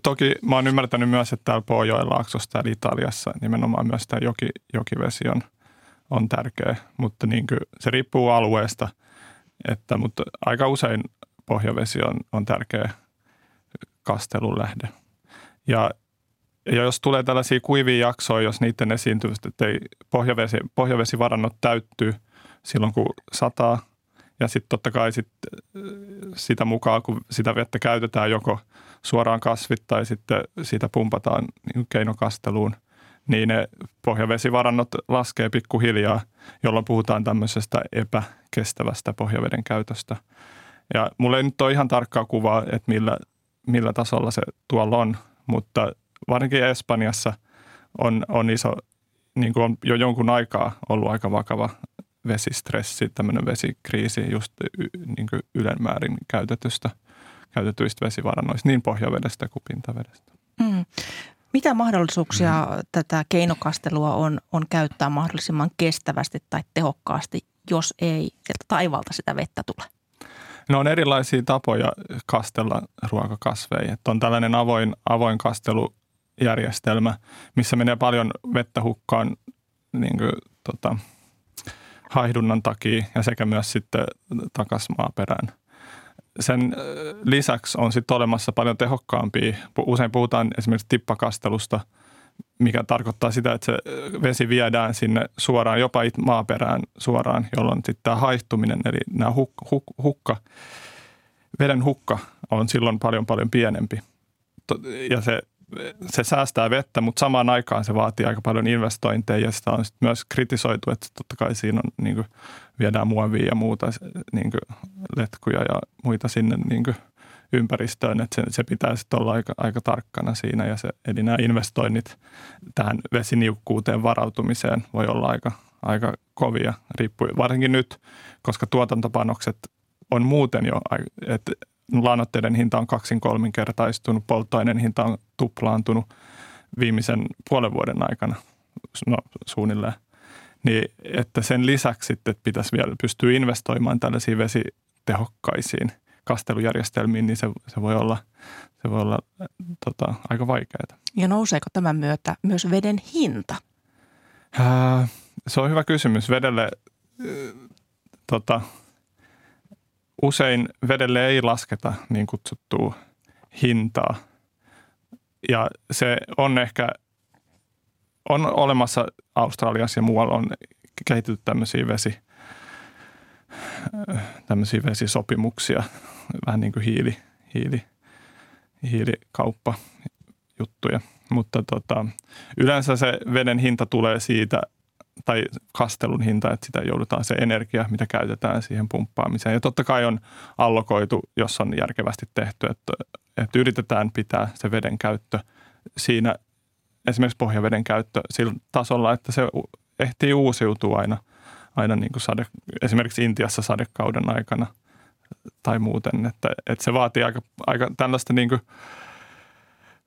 toki mä oon ymmärtänyt myös, että täällä Pohjoilaaksossa täällä Italiassa nimenomaan myös tämä joki, jokivesi on, on tärkeä, mutta niin kuin, se riippuu alueesta, että, mutta aika usein pohjavesi on, on tärkeä kastelun lähde. Ja ja jos tulee tällaisia kuivia jaksoja, jos niiden esiintyvät, että ei pohjavesi, pohjavesivarannot täyttyy silloin, kun sataa. Ja sitten totta kai sit, sitä mukaan, kun sitä vettä käytetään joko suoraan kasvit tai sitten sitä pumpataan niin keinokasteluun, niin ne pohjavesivarannot laskee pikkuhiljaa, jolloin puhutaan tämmöisestä epäkestävästä pohjaveden käytöstä. Ja mulla ei nyt ole ihan tarkkaa kuvaa, että millä, millä tasolla se tuolla on, mutta varsinkin Espanjassa on, on iso, niin kuin on jo jonkun aikaa ollut aika vakava vesistressi, tämmöinen vesikriisi just niin kuin ylenmäärin käytetystä, käytetyistä vesivarannoista, niin pohjavedestä kuin pintavedestä. Mm. Mitä mahdollisuuksia mm. tätä keinokastelua on, on käyttää mahdollisimman kestävästi tai tehokkaasti, jos ei sieltä taivalta sitä vettä tule? No on erilaisia tapoja kastella ruokakasveja. Että on tällainen avoin, avoin kastelu järjestelmä, missä menee paljon vettä hukkaan niin kuin, tota, haihdunnan takia ja sekä myös sitten takas maaperään. Sen lisäksi on sitten olemassa paljon tehokkaampia. Usein puhutaan esimerkiksi tippakastelusta, mikä tarkoittaa sitä, että se vesi viedään sinne suoraan, jopa maaperään suoraan, jolloin sitten tämä haihtuminen, eli nämä huk, huk, hukka, veden hukka on silloin paljon paljon pienempi. Ja se se säästää vettä, mutta samaan aikaan se vaatii aika paljon investointeja ja sitä on myös kritisoitu, että totta kai siinä on, niin kuin, viedään muovia ja muuta, niin kuin, letkuja ja muita sinne niin kuin, ympäristöön, että se, se pitää sitten olla aika, aika tarkkana siinä ja se, eli nämä investoinnit tähän vesiniukkuuteen varautumiseen voi olla aika, aika kovia, riippuu varsinkin nyt, koska tuotantopanokset on muuten jo, että lannoitteiden hinta on kaksin kolminkertaistunut, polttoaineen hinta on tuplaantunut viimeisen puolen vuoden aikana no, suunnilleen. Niin, että sen lisäksi sitten, että pitäisi vielä pystyä investoimaan tällaisiin vesitehokkaisiin kastelujärjestelmiin, niin se, se voi olla, se voi olla tota, aika vaikeaa. Ja nouseeko tämän myötä myös veden hinta? Ää, se on hyvä kysymys. Vedelle tota, usein vedelle ei lasketa niin kutsuttua hintaa. Ja se on ehkä, on olemassa Australiassa ja muualla on kehitetty tämmöisiä vesi, tämmöisiä vesisopimuksia, vähän niin kuin hiili, hiili, hiilikauppa juttuja. Mutta tota, yleensä se veden hinta tulee siitä – tai kastelun hinta, että sitä joudutaan se energia, mitä käytetään siihen pumppaamiseen. Ja totta kai on allokoitu, jos on järkevästi tehty, että, että yritetään pitää se veden käyttö siinä, esimerkiksi pohjaveden käyttö sillä tasolla, että se ehtii uusiutua aina, aina niin kuin sade, esimerkiksi Intiassa sadekauden aikana tai muuten. Että, että se vaatii aika, aika tällaista niin kuin,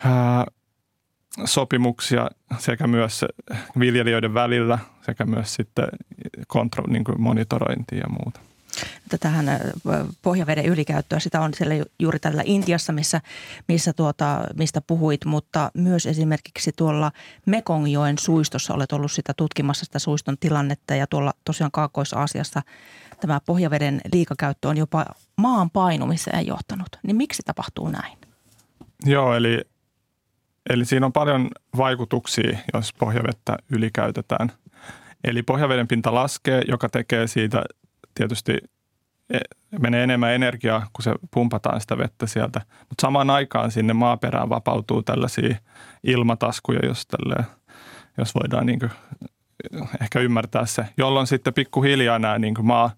ää, sopimuksia sekä myös viljelijöiden välillä sekä myös sitten kontro, niin kuin monitorointia ja muuta. Tähän pohjaveden ylikäyttöä, sitä on siellä juuri tällä Intiassa, missä, missä tuota, mistä puhuit, mutta myös esimerkiksi tuolla Mekongjoen suistossa olet ollut sitä tutkimassa sitä suiston tilannetta ja tuolla tosiaan Kaakkois-Aasiassa tämä pohjaveden liikakäyttö on jopa maan painumiseen johtanut. Niin miksi tapahtuu näin? Joo, eli Eli siinä on paljon vaikutuksia, jos pohjavettä ylikäytetään. Eli pohjaveden pinta laskee, joka tekee siitä tietysti e, menee enemmän energiaa, kun se pumpataan sitä vettä sieltä. Mutta samaan aikaan sinne maaperään vapautuu tällaisia ilmataskuja, jos, tälle, jos voidaan niin kuin ehkä ymmärtää se, jolloin sitten pikkuhiljaa nämä niin kuin maa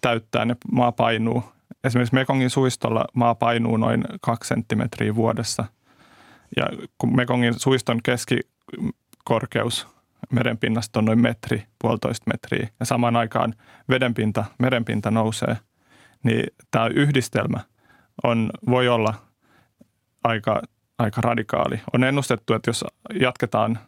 täyttää, ne maa painuu. Esimerkiksi Mekongin suistolla maa painuu noin kaksi senttimetriä vuodessa – ja Mekongin suiston keskikorkeus merenpinnasta on noin metri, puolitoista metriä ja samaan aikaan vedenpinta, merenpinta nousee, niin tämä yhdistelmä on, voi olla aika, aika radikaali. On ennustettu, että jos jatketaan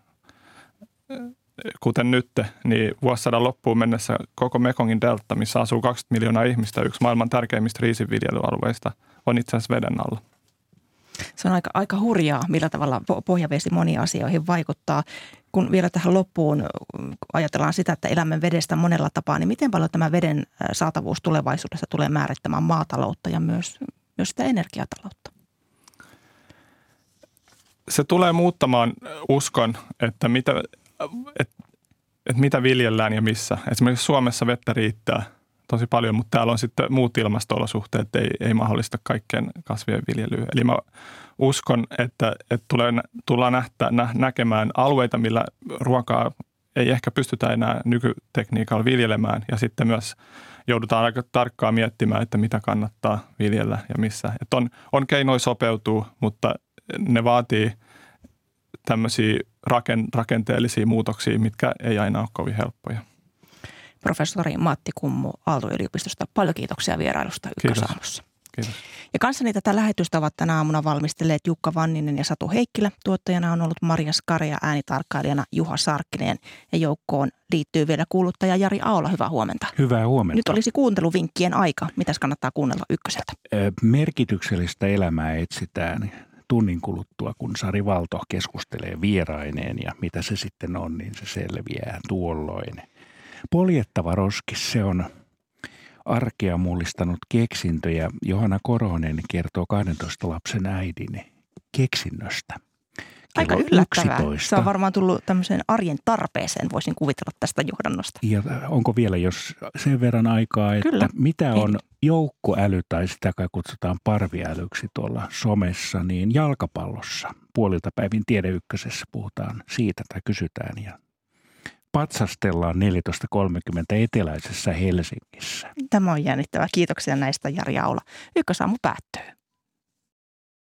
kuten nyt, niin vuosisadan loppuun mennessä koko Mekongin delta, missä asuu 20 miljoonaa ihmistä, yksi maailman tärkeimmistä riisiviljelyalueista, on itse asiassa veden alla se on aika, aika hurjaa, millä tavalla pohjavesi moniin asioihin vaikuttaa. Kun vielä tähän loppuun ajatellaan sitä, että elämme vedestä monella tapaa, niin miten paljon tämä veden saatavuus tulevaisuudessa tulee määrittämään maataloutta ja myös, myös sitä energiataloutta? Se tulee muuttamaan uskon, että mitä, että, että mitä viljellään ja missä. Esimerkiksi Suomessa vettä riittää – tosi paljon, mutta täällä on sitten muut ilmasto-olosuhteet, ei, ei mahdollista kaikkien kasvien viljelyä. Eli mä uskon, että, että tulee, tullaan nähtä, nä, näkemään alueita, millä ruokaa ei ehkä pystytä enää nykytekniikalla viljelemään ja sitten myös joudutaan aika tarkkaan miettimään, että mitä kannattaa viljellä ja missä. Että on, on keinoja sopeutuu, mutta ne vaatii tämmöisiä rakenteellisia muutoksia, mitkä ei aina ole kovin helppoja professori Matti Kummu Aalto-yliopistosta. Paljon kiitoksia vierailusta Ykkösaamussa. Kiitos. Ja kanssani tätä lähetystä ovat tänä aamuna valmistelleet Jukka Vanninen ja Satu Heikkilä. Tuottajana on ollut Maria Skari ja äänitarkkailijana Juha Sarkkinen. Ja joukkoon liittyy vielä kuuluttaja Jari Aula. Hyvää huomenta. Hyvää huomenta. Nyt olisi kuunteluvinkkien aika. Mitäs kannattaa kuunnella ykköseltä? Merkityksellistä elämää etsitään tunnin kuluttua, kun Sari Valto keskustelee vieraineen ja mitä se sitten on, niin se selviää tuolloin. Poljettava roskis, se on arkea mullistanut keksintö ja Johanna Koronen kertoo 12 lapsen äidin keksinnöstä. Aika yllättävää. 11. Se on varmaan tullut tämmöiseen arjen tarpeeseen, voisin kuvitella tästä johdannosta. Ja onko vielä jos sen verran aikaa, että Kyllä. mitä on joukkoäly tai sitä kai kutsutaan parviälyksi tuolla somessa, niin jalkapallossa puolilta päivin tiedeykkösessä puhutaan siitä tai kysytään ja patsastellaan 14.30 eteläisessä Helsingissä. Tämä on jännittävää. Kiitoksia näistä Jari Aula. Ykkösaamu päättyy.